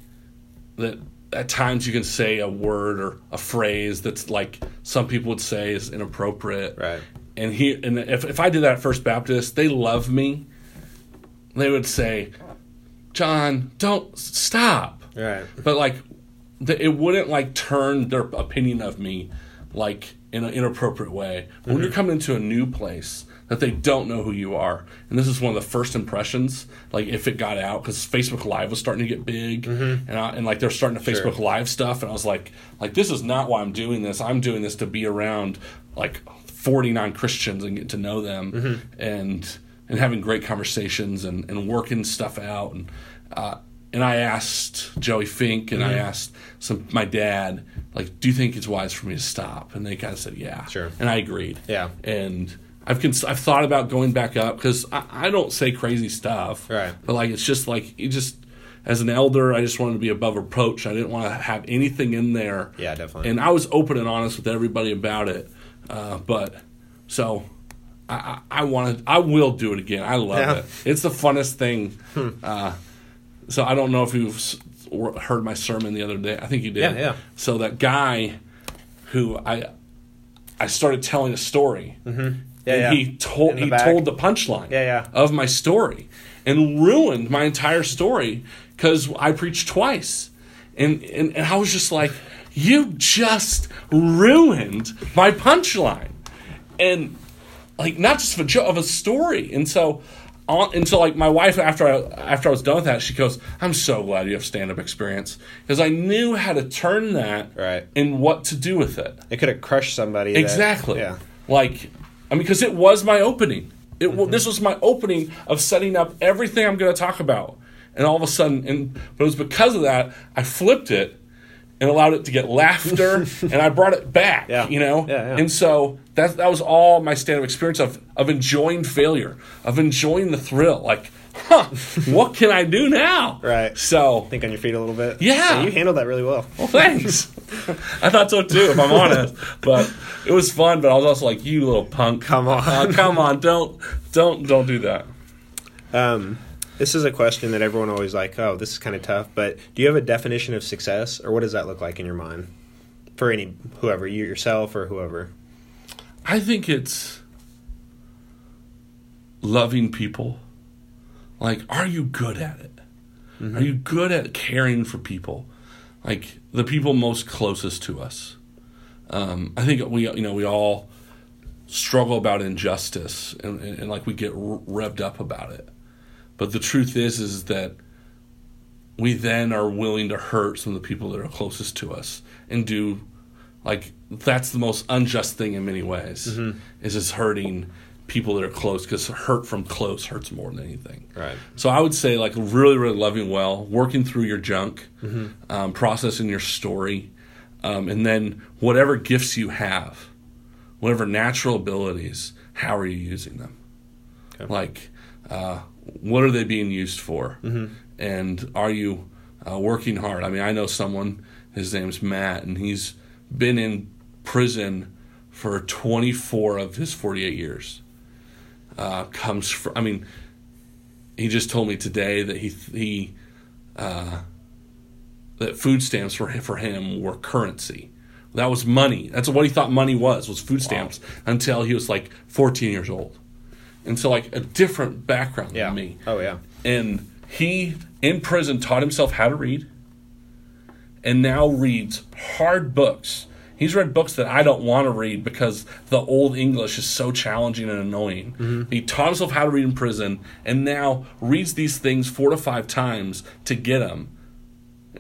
that at times you can say a word or a phrase that's like some people would say is inappropriate. Right. And he and if if I did that at First Baptist, they love me. They would say, "John, don't stop." Right. But like, the, it wouldn't like turn their opinion of me like in an inappropriate way. When you're mm-hmm. coming into a new place that they don't know who you are, and this is one of the first impressions. Like if it got out because Facebook Live was starting to get big, mm-hmm. and I, and like they're starting to Sure. Facebook Live stuff, and I was like, like this is not why I'm doing this. I'm doing this to be around like 49 Christians and get to know them, mm-hmm. and and having great conversations and and working stuff out and. Uh, and I asked Joey Fink and I asked some my dad, like, do you think it's wise for me to stop? And they kind of said, yeah. Sure. And I agreed. Yeah. And I've cons- I've thought about going back up because I, I don't say crazy stuff. Right. But like it's just like you just as an elder, I just wanted to be above reproach. I didn't want to have anything in there. Yeah, definitely. And I was open and honest with everybody about it. Uh, but so I, I, I wanted, I will do it again. I love Yeah. it. It's the funnest thing. Uh, so I don't know if you've heard my sermon the other day. I think you did. Yeah, yeah. So that guy who I I started telling a story, mm-hmm. Yeah, and yeah. he told the he back. told the punchline Yeah, yeah. of my story and ruined my entire story because I preached twice, and, and and I was just like, you just ruined my punchline, and like not just of a joke of a story, and so. On, and so, like my wife, after I after I was done with that, she goes, "I'm so glad you have stand up experience because I knew how to turn that Right. and what to do with it." it could have crushed somebody. that- Exactly. yeah. Like, I mean, because it was my opening. It wa mm-hmm. this was my opening of setting up everything I'm going to talk about, and all of a sudden, and but it was because of that I flipped it and allowed it to get laughter, and I brought it back. Yeah. You know. Yeah, yeah. And so that that was all my stand-up experience of of enjoying failure, of enjoying the thrill. Like, huh, what can I do now? Right. So Think on your feet a little bit. Yeah. you handled that really well. well, thanks. I thought so too, if I'm honest. But it was fun. But I was also like, "You little punk! Come on. Uh, come on! Don't, don't, don't do that." Um, this is a question that everyone always like. Oh, this is kind of tough. But do you have a definition of success, or what does that look like in your mind for any whoever you yourself or whoever? I think it's loving people. Like, are you good at it? Are you good at caring for people? Like the people most closest to us. Um, I think we, you know, we all struggle about injustice and, and, and like we get r- revved up about it. But the truth is, is that we then are willing to hurt some of the people that are closest to us and do like that's the most unjust thing in many ways is just hurting people that are close because hurt from close hurts more than anything Right. so i would say like really really loving well working through your junk um, processing your story um, and then whatever gifts you have whatever natural abilities how are you using them Okay. like uh, what are they being used for? And are you uh, working hard? I mean i know someone his name's matt and he's been in prison for 24 of his 48 years. Uh, comes from i mean he just told me today that he he uh, that food stamps for him, for him were currency. That was money. That's what he thought money was was food stamps until he was like 14 years old and so like a different background Yeah. than me. Oh yeah. and he in prison taught himself how to read and now reads hard books. He's read books that i don't want to read because the old english is so challenging and annoying. He taught himself how to read in prison and now reads these things four to five times to get them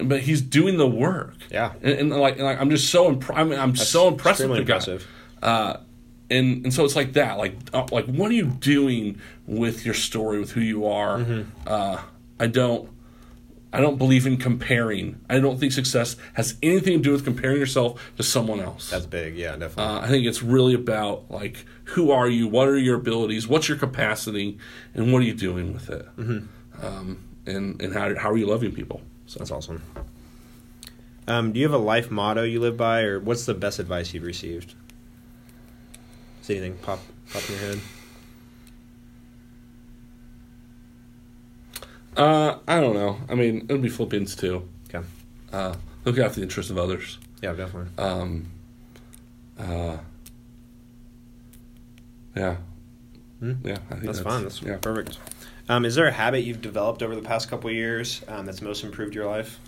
but he's doing the work. Yeah. and, and like, and like i'm just so impr- I'm, I'm so impressed with the guy. uh, and and so it's like that like uh, like what are you doing with your story with who you are Mm-hmm. uh, i don't i don't believe in comparing i don't think success has anything to do with comparing yourself to someone else That's big. Yeah, definitely. uh, i think it's really about like who are you what are your abilities what's your capacity and what are you doing with it Mm-hmm. um, and and how, how are you loving people so That's awesome. Um, do you have a life motto you live by, or what's the best advice you've received? Does anything pop pop in your head? uh, i don't know i mean it would be philippians 2 Okay. uh, look after the interests of others Yeah, definitely. um, uh, yeah, Hmm? yeah, I think That's, fine. That's yeah. perfect. Um, is there a habit you've developed over the past couple of years um, that's most improved your life?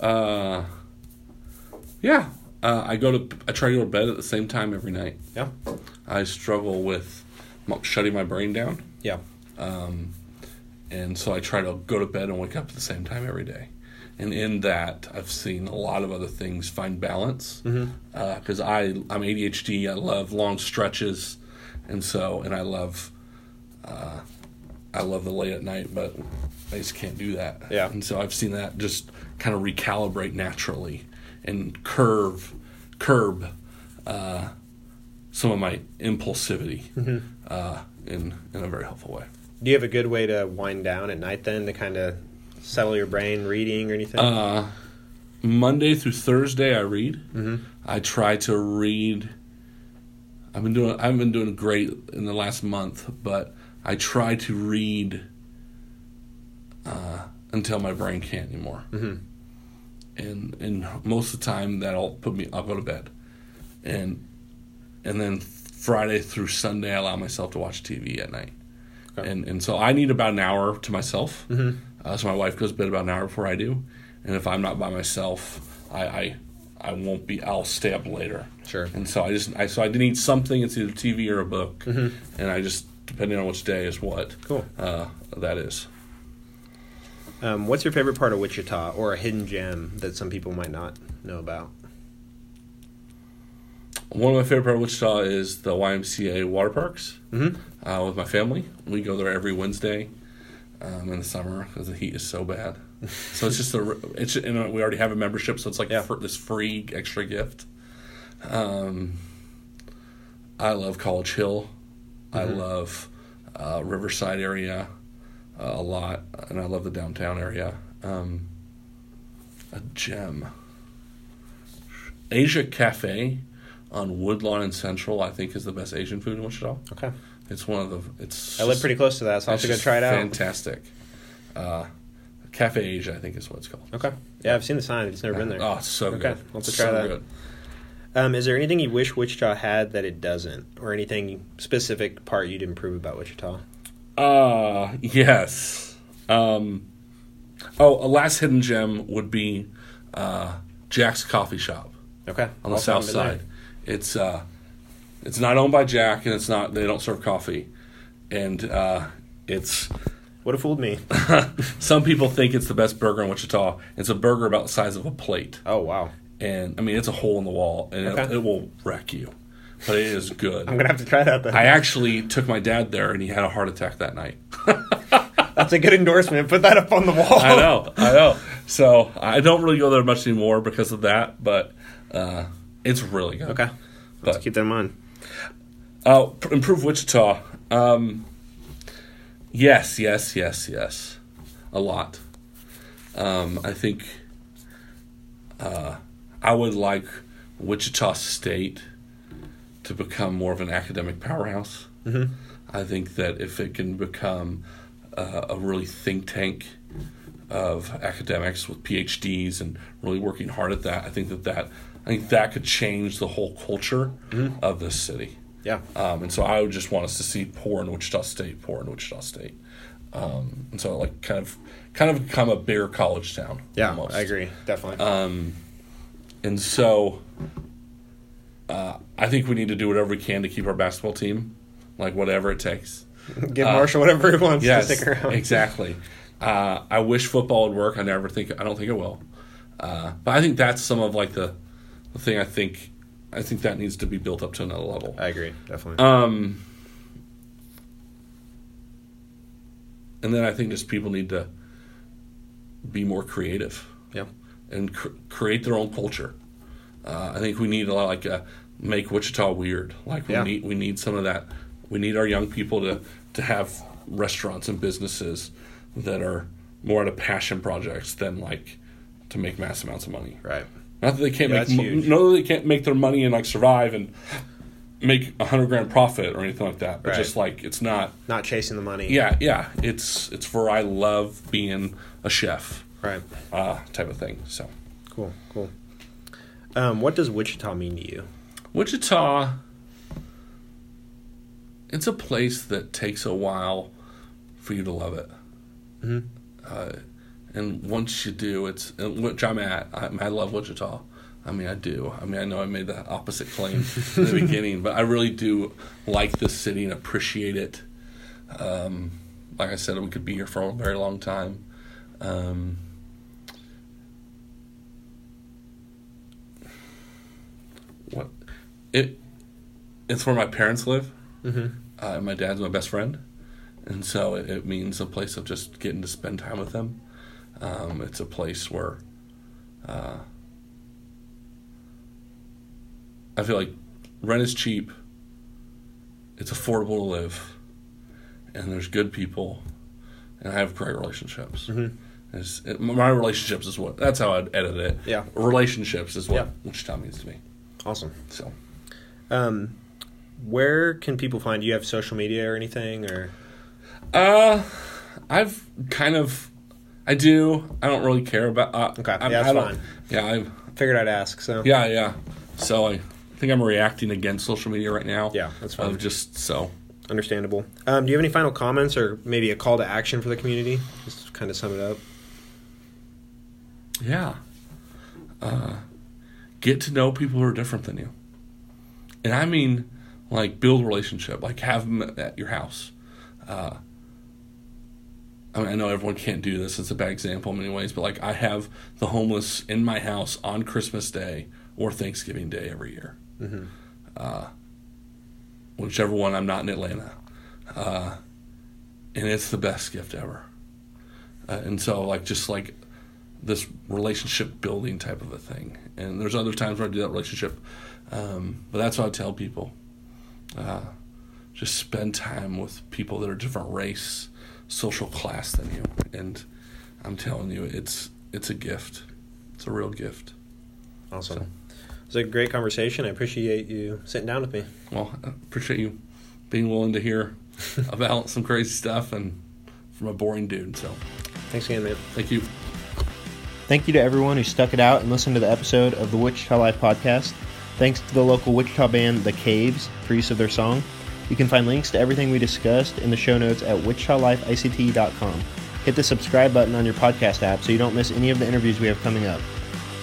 Uh, yeah, uh, I go to I try to go to bed at the same time every night. Yeah. I struggle with shutting my brain down, Yeah. um, and so I try to go to bed and wake up at the same time every day. And in that, I've seen a lot of other things find balance because I I'm ADHD. I love long stretches, and so and I love uh, I love the late at night, but I just can't do that. Yeah. and so I've seen that just kind of recalibrate naturally and curve curb uh, some of my impulsivity uh, in in a very helpful way. Do you have a good way to wind down at night then to kind of settle your brain reading or anything? Uh, Monday through Thursday, I read. mm-hmm. I try to read. I've been doing. I haven't been doing great in the last month, but I try to read uh, until my brain can't anymore. Mm-hmm. And and most of the time that'll put me. I'll go to bed, and and then Friday through Sunday I allow myself to watch TV at night. Okay. And and so I need about an hour to myself. Mm-hmm. Uh, so my wife goes to bed about an hour before I do, and if I'm not by myself, I I, I won't be. I'll stay up later. Sure. And so I just I so I need something. It's either TV or a book, Mhm. and I just depending on which day is what. Cool. Uh, that is. Um, what's your favorite part of Wichita or a hidden gem that some people might not know about? One of my favorite parts of Wichita is the YMCA water parks Mm-hmm. uh, with my family. We go there every Wednesday um, in the summer because the heat is so bad. so it's just a it's and uh, we already have a membership, so it's like Yeah. this free extra gift. Um, I love College Hill. I Mhm. love uh, Riverside area uh, a lot, and I love the downtown area. Um, a gem. Asia Cafe on Woodlawn and Central, I think, is the best Asian food in Wichita. Okay. It's one of the. It's. I live pretty close to that, so I'll have to go try it out. Fantastic. Uh, Cafe Asia, I think is what it's called. Okay. Yeah, I've seen the sign. I've just never been there. Oh, it's so Okay, good. I'll have to so try that. good. Um, is there anything you wish Wichita had that it doesn't, or anything specific part you'd improve about Wichita? Uh, yes. Um, oh, a last hidden gem would be uh, Jack's Coffee Shop Okay. on the Also south haven't been there. side. It's uh, it's not owned by Jack, and it's not. They don't serve coffee, and uh, it's Would have fooled me. some people think it's the best burger in Wichita. It's a burger about the size of a plate, Oh wow. and I mean it's a hole in the wall, and it, it will wreck you, but it is good. I'm gonna have to try that then. I actually took my dad there, and he had a heart attack that night. That's a good endorsement. Put that up on the wall. I know, I know. So I don't really go there much anymore because of that, but uh, it's really good. Okay. Let's keep that in mind. Uh, improve Wichita. Um, yes, yes, yes, yes. A lot. Um, I think uh, I would like Wichita State to become more of an academic powerhouse. Mhm. I think that if it can become uh, a really think tank of academics with PhDs and really working hard at that, I think that that I think that could change the whole culture of this city. Yeah. Um, and so I would just want us to see poor in Wichita State, poor in Wichita State. Um, and so like kind of kind of become a bigger college town. Yeah. almost. I agree. Definitely. Um, and so uh, I think we need to do whatever we can to keep our basketball team, like whatever it takes. Give uh, Marshall whatever he wants Yes, to stick around. exactly. Uh, I wish football would work. I never think. I don't think it will. Uh, but I think that's some of like the, the thing. I think. I think that needs to be built up to another level. I agree. Definitely. Um, and then I think just people need to be more creative yeah. and cr- create their own culture. Uh, I think we need a lot like uh, make Wichita weird. Like we Yeah. need we need some of that. We need our young people to to have restaurants and businesses that are more out of passion projects than like to make mass amounts of money. Right. Not that they can't Yeah, make no, that they can't make their money and like survive and make a hundred grand profit or anything like that. But Right. just like it's not. Not chasing the money. Yeah, yeah. It's it's for I love being a chef Right. uh, type of thing. So Cool. Cool. Um, what does Wichita mean to you? Wichita. It's a place that takes a while for you to love it. Mhm. Uh, and once you do, it's which I'm at. I, I love Wichita. I mean, I do. I mean, I know I made the opposite claim in the beginning, but I really do like this city and appreciate it. Um, like I said, we could be here for a very long time. Um, what it? It's where my parents live. Mm-hmm. Uh, my dad's my best friend, and so it, it means a place of just getting to spend time with them. Um, it's a place where uh, I feel like rent is cheap, it's affordable to live, and there's good people, and I have great relationships. Mhm. It, my relationships is what that's how I'd edit it. Yeah. relationships is what Yeah. Wichita means to me. Awesome. So Um, where can people find you? Have social media or anything? Or Uh, I've kind of, I do. I don't really care about. Uh, Okay, I, yeah, that's fine. Yeah, I, figured I'd ask. So yeah, yeah. So I think I'm reacting against social media right now. Yeah, that's fine. Of just so. understandable. Um, do you have any final comments or maybe a call to action for the community? Just to kind of sum it up. Yeah. Uh, get to know people who are different than you, and I mean, like build relationship. Like have them at your house. Uh, I mean, I know everyone can't do this. It's a bad example in many ways, but like I have the homeless in my house on Christmas Day or Thanksgiving Day every year. Mhm. Uh, whichever one I'm not in Atlanta, uh, and it's the best gift ever. Uh, and so, like, just like this relationship building type of a thing. And there's other times where I do that relationship, um, but that's what I tell people. Uh, just spend time with people that are different race, social class than you, and I'm telling you, it's it's a gift. It's a real gift. Awesome. So. It was a great conversation. I appreciate you sitting down with me. Well, I appreciate you being willing to hear about some crazy stuff and from a boring dude. So, Thanks again, man. thank you. Thank you to everyone who stuck it out and listened to the episode of the Wichita Life podcast. Thanks to the local Wichita band The Caves for use of their song. You can find links to everything we discussed in the show notes at wichitalifeict.com. Hit the subscribe button on your podcast app so you don't miss any of the interviews we have coming up.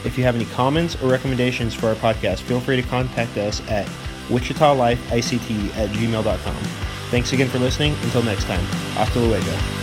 If you have any comments or recommendations for our podcast, feel free to contact us at wichitalifeict at gmail.com. Thanks again for listening. Until next time, hasta luego.